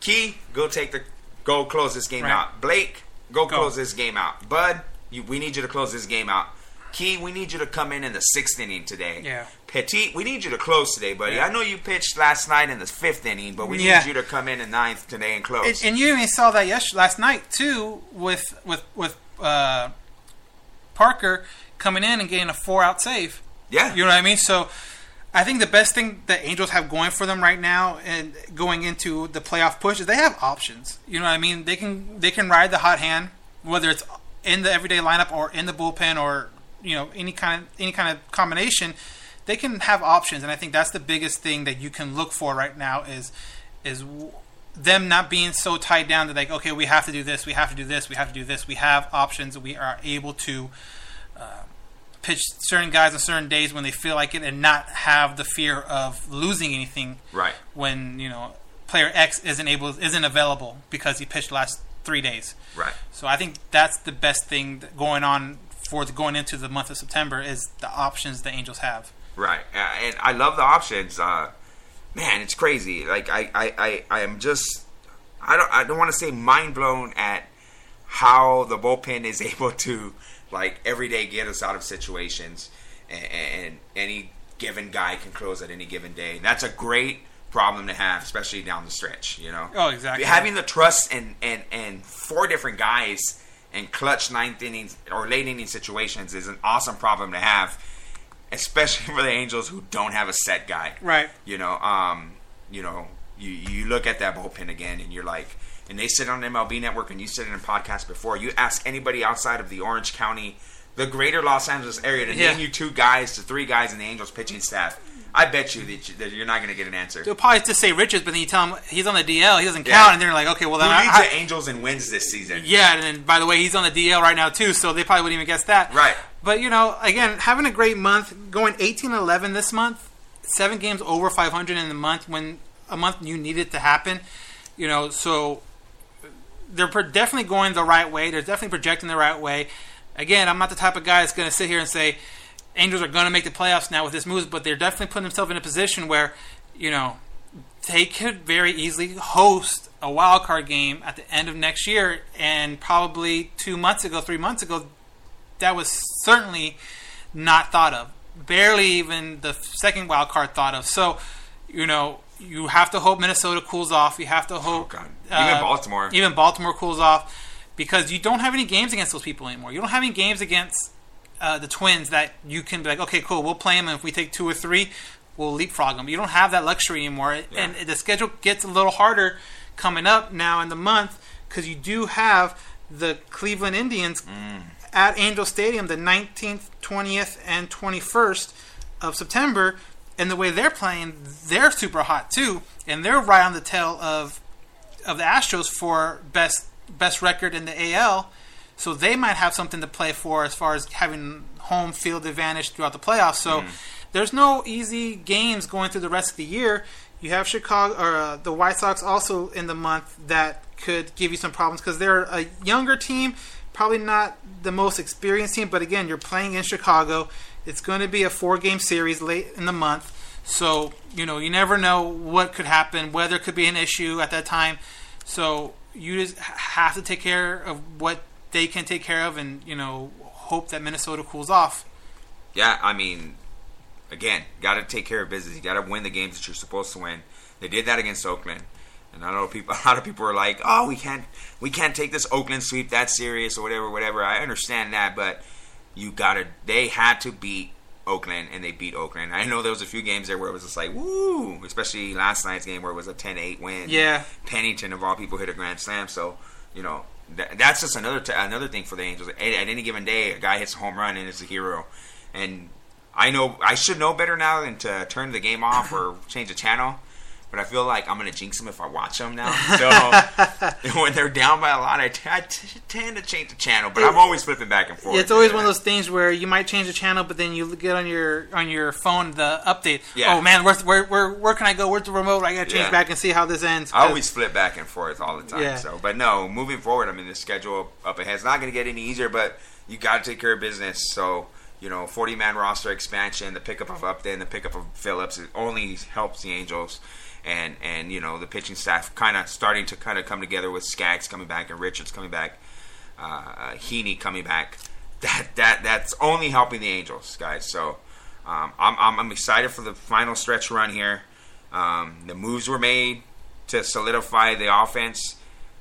"Key, go take the go close this game Right. out." Blake, go, Go. close this game out. Bud, you, we need you to close this game out. Key, we need you to come in in the sixth inning today. Yeah. Petit, we need you to close today, buddy. Yeah. I know you pitched last night in the fifth inning, but we Yeah. need you to come in in ninth today and close. And, and you even saw that yesterday, last night too, with with with uh, Parker coming in and getting a four out save. yeah. You know what I mean? So I think the best thing that Angels have going for them right now and going into the playoff push is they have options. You know what I mean? They can they can ride the hot hand, whether it's in the everyday lineup or in the bullpen or you know any kind of any kind of combination. They can have options, and I think that's the biggest thing that you can look for right now is is w- them not being so tied down to like okay we have to do this we have to do this we have to do this we have options we are able to pitch certain guys on certain days when they feel like it and not have the fear of losing anything Right. when you know player X isn't able isn't available because he pitched the last three days. Right. So I think that's the best thing going on for the, going into the month of September is the options the Angels have. Right, and I love the options. Uh, man, it's crazy. Like I, I, I, I am just, I don't, I don't want to say mind blown at how the bullpen is able to, like, every day get us out of situations, and, and any given guy can close at any given day. And that's a great problem to have, especially down the stretch. You know. Oh, exactly. Having the trust and and and four different guys in clutch ninth innings or late inning situations is an awesome problem to have especially for the Angels who don't have a set guy. Right. You know, um, you know, you you look at that bullpen again, and you're like, and they sit on MLB Network, and you said it in podcast before. You ask anybody outside of the Orange County, the greater Los Angeles area, to Yeah. name you two guys to three guys in the Angels pitching staff. I bet you that, you, that you're not going to get an answer. They'll probably just say Richards, but then you tell him he's on the DL, he doesn't Yeah. count, and they're like, okay, well Who then I, leads I- the Angels and wins this season? Yeah, and then by the way, he's on the DL right now too, so they probably wouldn't even guess that. Right. But you know, again, having a great month, going 18-11 this month, seven games over 500 in the month when a month you need it to happen. You know, so they're definitely going the right way. They're definitely projecting the right way. Again, I'm not the type of guy that's going to sit here and say Angels are going to make the playoffs now with this move, but they're definitely putting themselves in a position where, you know, they could very easily host a wild card game at the end of next year. And probably two months ago, three months ago, that was certainly not thought of. Barely even the second wild card thought of. So, you know, you have to hope Minnesota cools off. You have to oh, hope Oh. Even uh, Baltimore. even Baltimore cools off because you don't have any games against those people anymore. You don't have any games against uh, the Twins that you can be like, okay, cool, we'll play them, and if we take two or three, we'll leapfrog them. You don't have that luxury anymore, and the schedule gets a little harder coming up now in the month because you do have the Cleveland Indians at Angel Stadium the 19th, 20th, and 21st of September. And the way they're playing, they're super hot too, and they're right on the tail of of the Astros for best best record in the AL. So they might have something to play for as far as having home field advantage throughout the playoffs. So there's no easy games going through the rest of the year. You have Chicago or uh, the White Sox also in the month that could give you some problems because they're a younger team, probably not the most experienced team. But again, you're playing in Chicago. It's going to be a four game series late in the month. So, you know, you never know what could happen. Weather could be an issue at that time. So, you just have to take care of what they can take care of and, you know, hope that Minnesota cools off. Yeah, I mean, again, got to take care of business. You got to win the games that you're supposed to win. They did that against Oakland, and I know people. A lot of people are like, "Oh, we can't, we can't take this Oakland sweep that serious or whatever, whatever." I understand that, but you got to. They had to beat Oakland, and they beat Oakland. I know there was a few games there where it was just like, "Woo!" Especially last night's game where it was a 10-8 win. Yeah. Pennington of all people hit a grand slam. So you know. That, that's just another t- another thing for the Angels. At, at any given day, a guy hits a home run and it's a hero. And I know I should know better now than to turn the game off or change the channel. But I feel like I'm gonna jinx them if I watch them now. So when they're down by a lot, I, t- I t- tend to change the channel. But I'm always flipping back and forth. It's always one of those things where you might change the channel, but then you get on your on your phone the update. Yeah. Oh man, where, where where where can I go? Where's the remote? I gotta change Yeah. back and see how this ends. I always flip back and forth all the time. Yeah. So, but no, moving forward, I mean, the schedule up ahead is not going to get any easier, but you got to take care of business. So, you know, 40 man roster expansion, the pickup of Upton, the pickup of Phillips, it only helps the Angels. And, and you know, the pitching staff kind of starting to kind of come together with Skaggs coming back and Richards coming back, uh, uh, Heaney coming back. that that that's only helping the Angels, guys. So um, I'm, I'm I'm excited for the final stretch run here. Um, the moves were made to solidify the offense.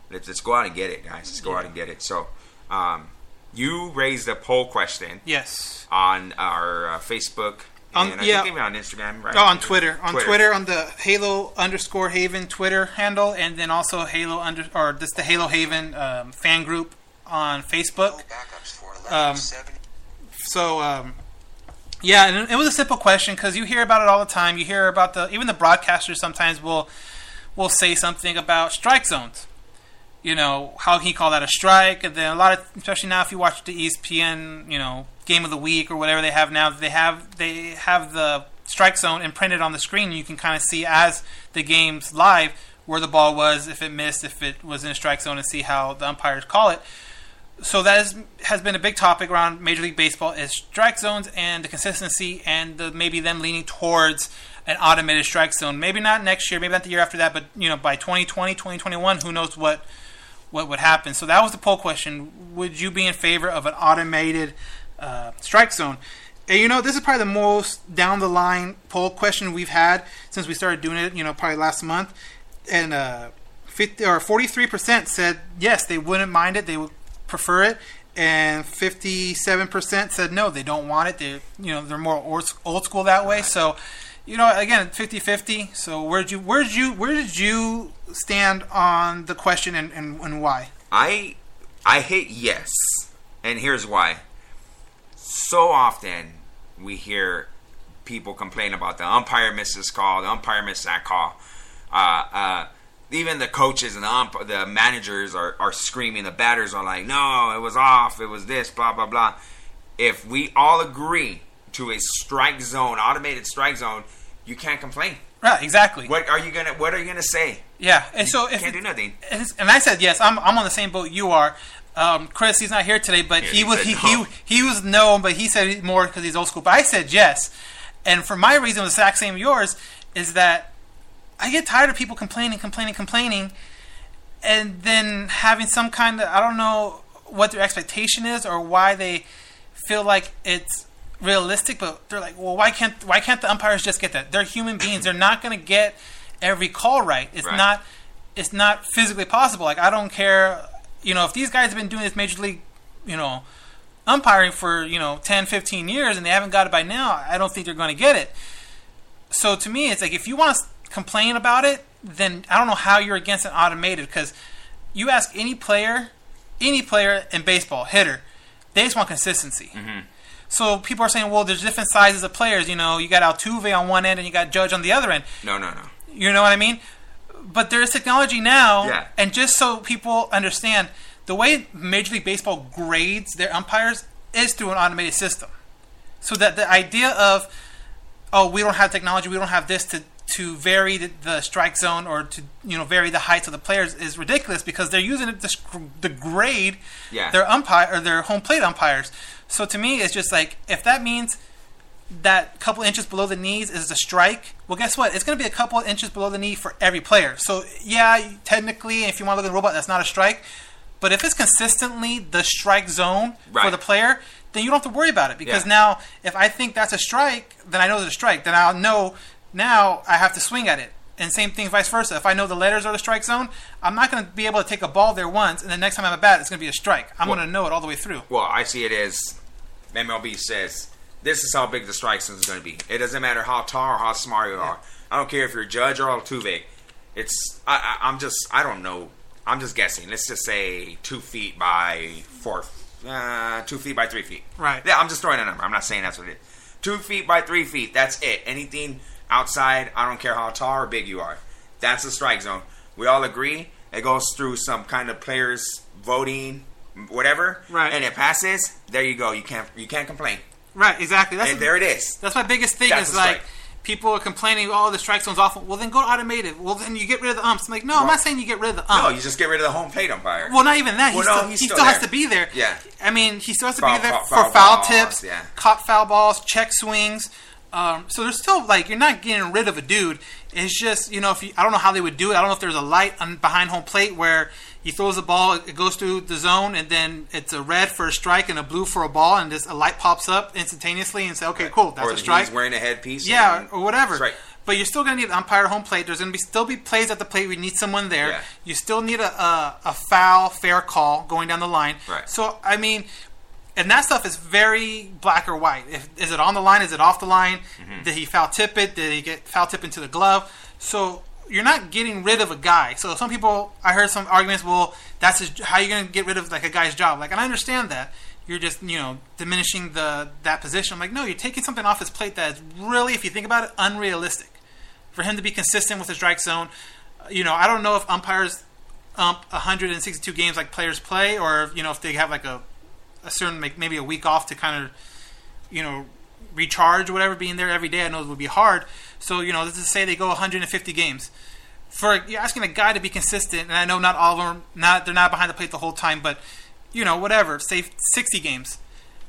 Let's, let's go out and get it, guys. Let's go out and get it. So um, you raised a poll question Yes. on our uh, Facebook. On- and I yeah. think on Instagram, right? Oh, on Twitter. On Twitter. on the Halo underscore Haven Twitter handle, and then also Halo under or just the Halo Haven um, fan group on Facebook. Um, so um, yeah, and it was a simple question because you hear about it all the time. You hear about the even the broadcasters sometimes will will say something about strike zones. You know how can you call that a strike? And then a lot of, especially now, if you watch the ESPN, you know game of the week or whatever they have now, they have they have the strike zone imprinted on the screen. You can kind of see as the game's live where the ball was, if it missed, if it was in a strike zone, and see how the umpires call it so that is, has been a big topic around Major League Baseball is strike zones and the consistency and the, maybe them leaning towards an automated strike zone. Maybe not next year, maybe not the year after that, but you know by 2020, 2021, who knows what what would happen. So that was the poll question: Would you be in favor of an automated uh, strike zone? And you know, this is probably the most down the line poll question we've had since we started doing it. You know, probably last month, and uh, 50 or 43 percent said yes, they wouldn't mind it. They would prefer it, and 57 percent said no, they don't want it. They, you know, they're more old school that way. So, you know, again, 50-50. So, where did you, where did you, where did you stand on the question, and, and, and why? I I hate yes, and here's why. So often we hear people complain about the umpire misses call, the umpire missed that call. Uh, uh, even the coaches and the ump- the managers are, are screaming. The batters are like, "No, it was off. It was this." Blah blah blah. If we all agree to a strike zone, automated strike zone, you can't complain. Right, exactly. What are you gonna What are you gonna say? Yeah, and so if can't do nothing. And and I said yes. I'm I'm on the same boat you are. Um, Chris, he's not here today, but Yeah, he was he, no. he he was no, but he said more because he's old school. But I said yes, and for my reason, the exact same yours, is that I get tired of people complaining, complaining, complaining, and then having some kind of I don't know what their expectation is or why they feel like it's realistic, but they're like, well, why can't why can't the umpires just get that? They're human beings. They're not going to get every call right. It's Right. not it's not physically possible. Like I don't care, you know, if these guys have been doing this major league, you know, umpiring for, you know, 10, 15 years and they haven't got it by now, I don't think they're going to get it. So to me, it's like if you want to complain about it, then I don't know how you're against an automated because you ask any player, any player in baseball, hitter, they just want consistency. Mm-hmm. So people are saying, well, there's different sizes of players. You know, you got Altuve on one end and you got Judge on the other end. No, no, no. You know what I mean? But there is technology now, Yeah. and just so people understand, the way Major League Baseball grades their umpires is through an automated system. So that the idea of, oh, we don't have technology, we don't have this to to vary the, the strike zone or to you know vary the heights of the players is ridiculous because they're using it to to grade Yeah. their umpire or their home plate umpires. So to me, it's just like if that means that couple inches below the knees is a strike, well, guess what? It's going to be a couple inches below the knee for every player. So, yeah, technically, if you want to look at the robot, that's not a strike. But if it's consistently the strike zone for the player, then you don't have to worry about it. Because Yeah. now, if I think that's a strike, then I know it's a strike. Then I'll know now I have to swing at it. And same thing, vice versa. If I know the letters are the strike zone, I'm not going to be able to take a ball there once, and the next time I'm at bat, it's going to be a strike. I'm Well- going to know it all the way through. Well, I see it as MLB says this is how big the strike zone is going to be. It doesn't matter how tall or how smart you are. I don't care if you're a judge or Altuve. It's I, I, I'm just I don't know. I'm just guessing. Let's just say two feet by four, uh, two feet by three feet. Right. Yeah, I'm just throwing a number. I'm not saying that's what it is. Two feet by three feet. That's it. Anything outside, I don't care how tall or big you are. That's the strike zone. We all agree. It goes through some kind of players voting, whatever. Right. And it passes. There you go. You can't you can't complain. Right, exactly. That's And there it is. That's my biggest thing That's is like strike. people are complaining, oh, the strike zone's awful. Well, then go to automated. Well, then you get rid of the umps. I'm like, no, I'm not saying you get rid of the ump. No, you just get rid of the home plate umpire. well, not even that. Well, he no, still, he still still has to be there. Yeah. I mean, he still has to Foul- be there foul- for foul foul tips, yeah. caught foul balls, check swings. Um, so there's still like you're not getting rid of a dude. It's just you know if you, I don't know how they would do it. I don't know if there's a light on, behind home plate where he throws the ball, it goes through the zone, and then it's a red for a strike and a blue for a ball, and just a light pops up instantaneously and say, okay, cool, that's or a strike. he's wearing a headpiece. Yeah, or whatever. Right. But you're still going to need an umpire home plate. There's going to be still be plays at the plate. We need someone there. Yeah. You still need a, a a foul fair call going down the line. Right. So I mean, and that stuff is very black or white. If, is it on the line? Is it off the line? Mm-hmm. Did he foul tip it? Did he get foul tip into the glove? So you're not getting rid of a guy. So some people, I heard some arguments. Well, that's his, how you're going to get rid of like a guy's job. Like, and I understand that. You're just you know diminishing the that position. I'm like, no, you're taking something off his plate that is really, if you think about it, unrealistic for him to be consistent with the strike zone. uh, You know, I don't know if umpires ump 162 games like players play, or you know if they have like a a certain like maybe a week off to kind of you know recharge or whatever. Being there every day, I know it would be hard. So you know, let's just say they go 150 games. For you're asking a guy to be consistent, and I know not all of them not they're not behind the plate the whole time, but you know whatever, say 60 games.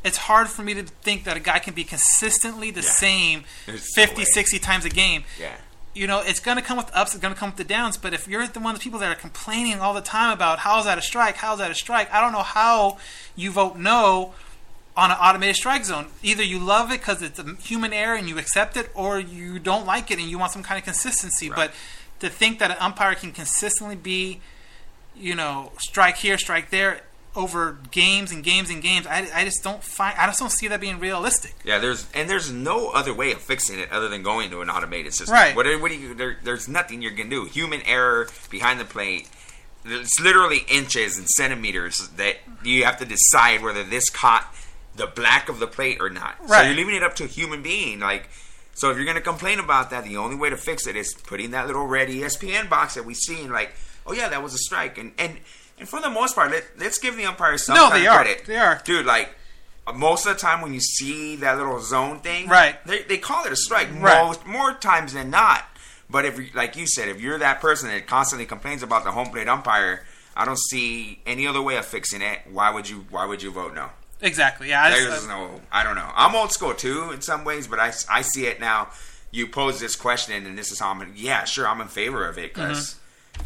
It's hard for me to think that a guy can be consistently the same There's 50, way. 60 times a game Yeah. you know, it's going to come with ups, it's going to come with the downs. But if you're the one of the people that are complaining all the time about how's that a strike, how's that a strike, I don't know how you vote no on an automated strike zone. Either you love it because it's a human error and you accept it, or you don't like it and you want some kind of consistency. But to think that an umpire can consistently be, you know, strike here, strike there over games and games and games, I, I just don't find, I just don't see that being realistic. Yeah, there's and there's no other way of fixing it other than going to an automated system. Right. What, what do you? There, there's nothing you can do. Human error behind the plate. It's literally inches and centimeters that you have to decide whether this caught the black of the plate or not. So you're leaving it up to a human being. Like, so if you're gonna complain about that, the only way to fix it is putting that little red ESPN box that we see and like, oh yeah, that was a strike. And and and for the most part, let, let's give the umpires some No, kind they of are. credit. They are. dude. Like most of the time when you see that little zone thing, Right. They, they call it a strike Right. most more times than not. But if, you- like you said, if you're that person that constantly complains about the home plate umpire, I don't see any other way of fixing it. Why would you? Why would you vote no? Exactly. Yeah. I just- There's no. I don't know. I'm old school too in some ways, but I, I see it now. You pose this question, and this is how I'm. Yeah, sure, I'm in favor of it because,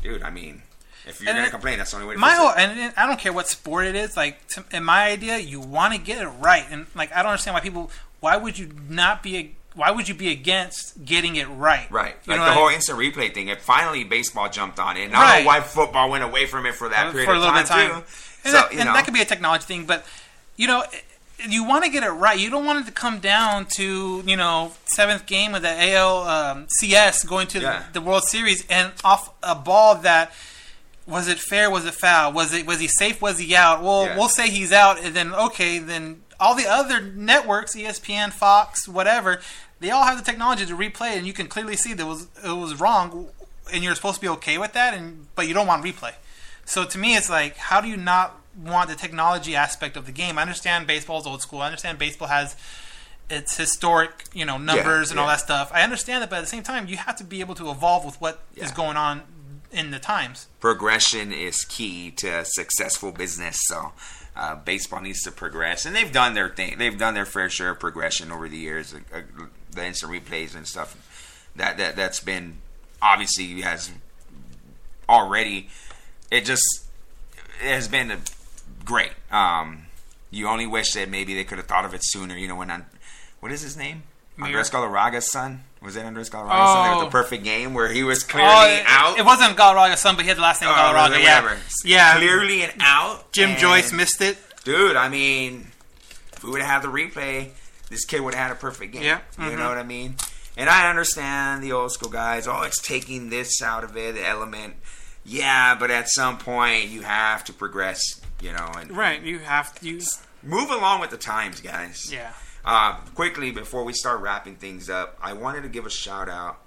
dude, I mean, if you're Mm-hmm. And gonna it- complain, that's the only way to my whole and, I don't care what sport it is. Like to, in my idea, you want to get it right, and like I don't understand why people. Why would you not be? A, Why would you be against getting it right? Right, You like the what I whole mean? instant replay thing. It finally baseball jumped on it. And I don't Right. know why football went away from it for that period for a of little time, bit of time. too. And, so that, and know, that could be a technology thing, but you know, you want to get it right. You don't want it to come down to you know seventh game of the AL um, CS going to Yeah. the, the World Series and off a ball that. Was it fair? Was it foul? Was it was he safe? Was he out? Well, Yeah. we'll say he's out, and then okay, then all the other networks, ESPN, Fox, whatever, they all have the technology to replay, it, and you can clearly see that it was it was wrong, and you're supposed to be okay with that, and but you don't want replay. So to me, it's like, how do you not want the technology aspect of the game? I understand baseball is old school. I understand baseball has its historic, you know, numbers and all that stuff. I understand that, but at the same time, you have to be able to evolve with what is Yeah. going on in the times. progression is key to successful business. So uh, baseball needs to progress, and they've done their thing. They've done their fair share of progression over the years. Uh, uh, the instant replays and stuff that that that's been obviously has already. It just it has been a, great. Um, you only wish that maybe they could have thought of it sooner. You know when on what is his name? Mir- Andres Galarraga's son. Was it Andres Galarraga's son? That was Oh. the perfect game where he was clearly Oh, it, out. it wasn't Galarraga's son, but he had the last name Oh, Galarraga. Yeah, whatever. yeah. Clearly an out. Jim and- Joyce missed it. Dude, I mean, if we would have had the replay, this kid would have had a perfect game. Yeah, You mhm. know what I mean? And I understand the old school guys, oh, it's taking this out of it, the element. Yeah, but at some point you have to progress, you know, and Right, you have to. You, move along with the times, guys. yeah. Uh, quickly, before we start wrapping things up, I wanted to give a shout out.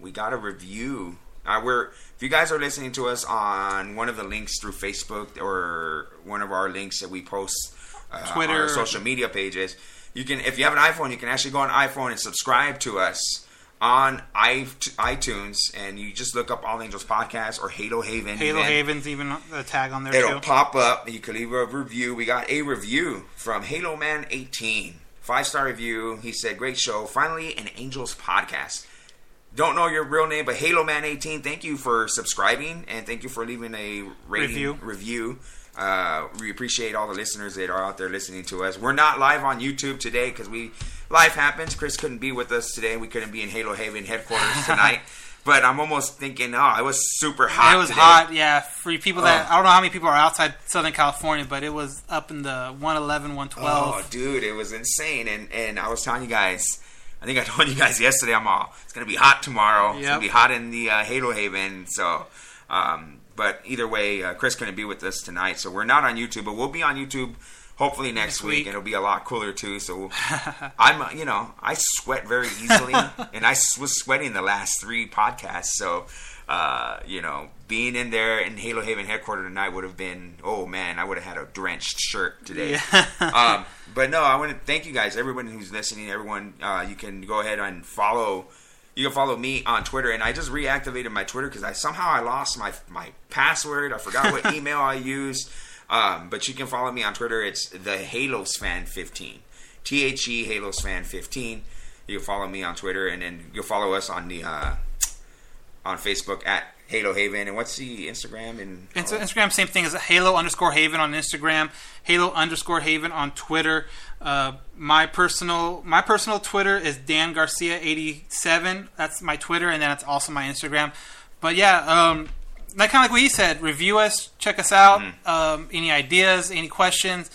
We got a review. Uh, we're if you guys are listening to us on one of the links through Facebook or one of our links that we post uh, on Twitter. our social media pages, you can if you have an iPhone, you can actually go on iPhone and subscribe to us on iTunes, and you just look up All Angels Podcast or Halo Haven. Halo even. Haven's even a tag on there It'll too. pop up. You can leave a review. We got a review from Halo Man 18. Five star review. He said, Great show. Finally, an Angels podcast. don't know your real name, but Halo Man 18, thank you for subscribing and thank you for leaving a rating Review. review. Uh, we appreciate all the listeners that are out there listening to us. We're not live on YouTube today because we life happens. Chris couldn't be with us today. We couldn't be in Halo Haven headquarters tonight. but I'm almost thinking, oh, it was super hot. It was today. hot, yeah. For people that Oh. I don't know how many people are outside Southern California, but it was up in the 111, 112. Oh, dude, it was insane. And and I was telling you guys, I think I told you guys yesterday. I'm all it's gonna be hot tomorrow. It's gonna be hot in the uh, Halo Haven. So, um, but either way, uh, Chris couldn't be with us tonight, so we're not on YouTube, but we'll be on YouTube. Hopefully next, Next week. week. it'll be a lot cooler too. So I'm, uh, you know, I sweat very easily, and I was sweating the last three podcasts. So, uh, you know, being in there in Halo Haven headquarters tonight would have been, oh man, I would have had a drenched shirt today. um, but no, I want to thank you guys, everyone who's listening. Everyone, uh, you can go ahead and follow. You can follow me on Twitter, and I just reactivated my Twitter because I somehow I lost my my password. I forgot what email I used. Um, but you can follow me on Twitter. It's the Halos Fan 15. T H E Halos Fan 15. You can follow me on Twitter, and then you'll follow us on the uh, on Facebook at Halo Haven. And what's the Instagram and Inst- Instagram, same thing as Halo underscore Haven on Instagram, Halo underscore Haven on Twitter. Uh, my personal my personal Twitter is Dan Garcia eighty seven. That's my Twitter, and then it's also my Instagram. But yeah, um, like kind of like what he said, review us, check us out. Um, any ideas, any questions?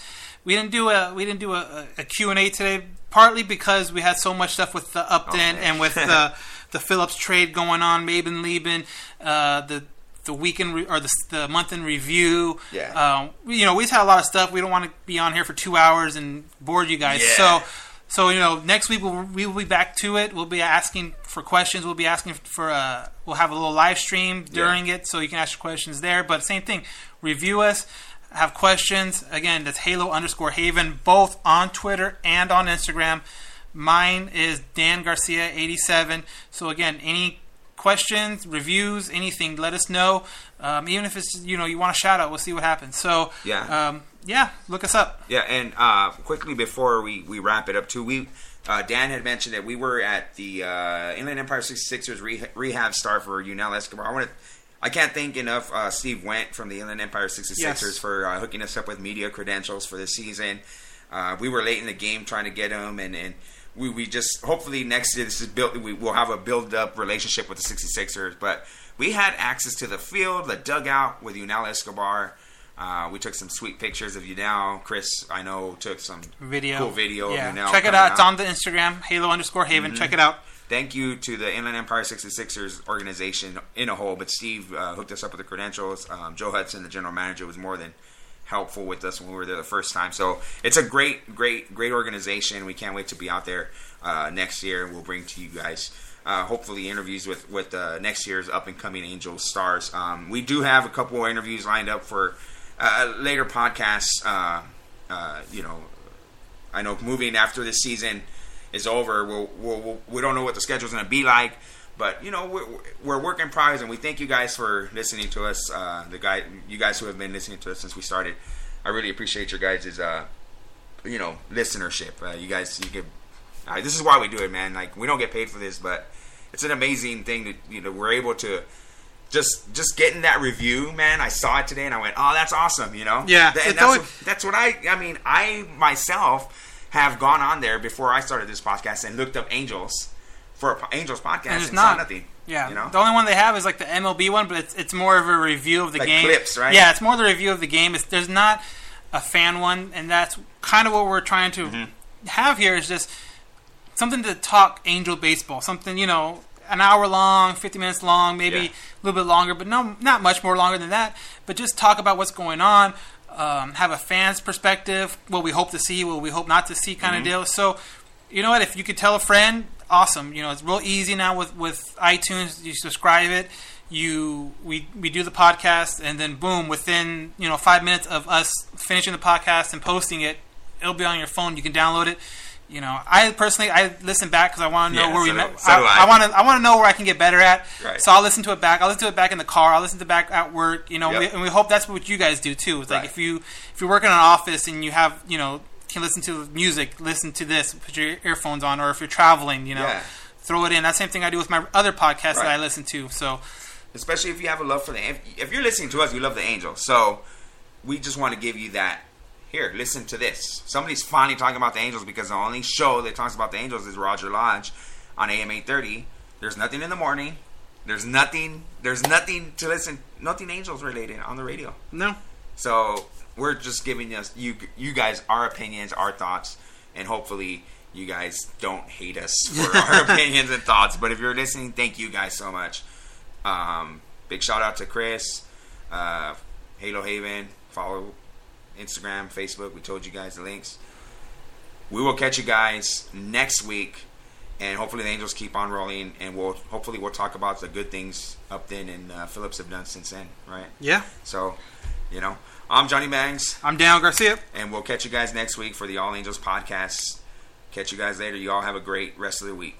We didn't do a we didn't do a, a Q and A today, partly because we had so much stuff with the Upton man. and with the the Phillips trade going on, Maybin Lieben, uh, the the weekend re- or the, the month in review. Yeah. Um, you know, we've had a lot of stuff. We don't want to be on here for two hours and bore you guys. Yeah. So, so you know, next week we'll, we will be back to it. We'll be asking for questions. We'll be asking for uh, we'll have a little live stream during it, so you can ask your questions there. But same thing, review us. Have questions again? That's Halo underscore Haven, both on Twitter and on Instagram. Mine is Dan Garcia eighty seven. So again, any questions, reviews, anything, let us know. Um, even if it's you know you want a shout out, we'll see what happens. So Yeah. um, yeah, look us up. Yeah, and uh, quickly before we, we wrap it up, too, we uh, Dan had mentioned that we were at the uh, Inland Empire 66ers re- rehab star for Yunel Escobar. I want to. I can't thank enough uh, Steve Went from the Inland Empire 66ers Yes. for uh, hooking us up with media credentials for this season. Uh, we were late in the game trying to get him, and, and we, we just hopefully next year this is built. We will have a build up relationship with the 66ers, but we had access to the field, the dugout with Yunel Escobar. Uh, we took some sweet pictures of Yunel. Chris, I know, took some Video, cool video Yeah, of Yunel. check it coming out. It's on the Instagram Halo underscore Haven. Check it out. Thank you to the Inland Empire 66ers organization in a whole, but Steve uh, hooked us up with the credentials. Um, Joe Hudson, the general manager, was more than helpful with us when we were there the first time. So it's a great, great, great organization. We can't wait to be out there uh, next year. We'll bring to you guys. Uh, hopefully, interviews with with uh, next year's up and coming Angels stars. Um, we do have a couple of interviews lined up for uh, later podcasts. Uh, uh, you know, I know moving after this season is over, we'll, we'll, we'll, we don't know what the schedule's going to be like. But you know we're, we're work in progress, and we thank you guys for listening to us. Uh, the guy, you guys who have been listening to us since we started, I really appreciate your guys' uh, you know listenership. Uh, you guys, you give. Uh, this is why we do it, man. Like we don't get paid for this, but it's an amazing thing that you know we're able to just just getting that review, man. I saw it today and I went, "Oh, that's awesome," you know. Yeah, Th- that's always- what, that's what I. I mean, I myself have gone on there before I started this podcast and looked up Angels for a po- Angels podcast And it's not. nothing. Yeah, you know. the only one they have is like the MLB one, but it's it's more of a review of the Like game. clips, right? Yeah, it's more the review of the game. It's, there's not a fan one, and that's kind of what we're trying to Mm-hmm. have here. Is just something to talk Angel baseball. Something you know, an hour long, fifty minutes long, maybe Yeah. a little bit longer, but no, not much more longer than that. But just talk about what's going on. Um, have a fan's perspective, what we hope to see, what we hope not to see, kind of deal. So, you know what? If you could tell a friend, awesome. You know, it's real easy now with with iTunes. You subscribe it. You we we do the podcast, and then boom, within you know five minutes of us finishing the podcast and posting it, it'll be on your phone. You can download it. You know, I personally I listen back because I want to know Yeah, where we so do- met. so I. I want to I want to know where I can get better at. Right. So I'll listen to it back. I'll listen to it back in the car. I'll listen to it back at work. You know, Yep. we, and we hope that's what you guys do too. It's like if you if you're working in an office and you have you know can listen to music, listen to this, put your earphones on, or if you're traveling, you know. Yeah. throw it in. That same thing I do with my other podcasts that I listen to. So especially if you have a love for the if, if you're listening to us you love the angels so we just want to give you that here listen to this somebody's finally talking about the angels because the only show that talks about the angels is roger lodge on am 830 there's nothing in the morning there's nothing there's nothing to listen nothing angels related on the radio no, so we're just giving us you you guys our opinions our thoughts and hopefully you guys don't hate us for our opinions and thoughts but if you're listening thank you guys so much um, big shout out to Chris, uh, Halo Haven. Follow Instagram, Facebook. We told you guys the links. We will catch you guys next week, and hopefully the Angels keep on rolling. And we'll hopefully we'll talk about the good things Upton and uh, Phillips have done since then, right? yeah, So, you know, I'm Johnny Bangs, I'm Dan Garcia. and we'll catch you guys next week for the All Angels podcast. Catch you guys later. You all have a great rest of the week.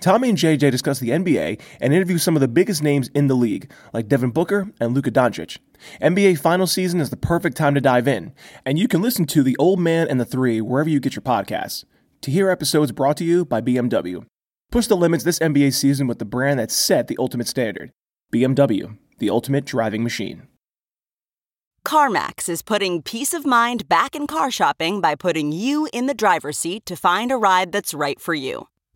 Tommy and JJ discuss the NBA and interview some of the biggest names in the league, like Devin Booker and Luka Doncic. NBA final season is the perfect time to dive in, and you can listen to The Old Man and the Three wherever you get your podcasts. To hear episodes brought to you by BMW. Push the limits this NBA season with the brand that set the ultimate standard BMW, the ultimate driving machine. CarMax is putting peace of mind back in car shopping by putting you in the driver's seat to find a ride that's right for you.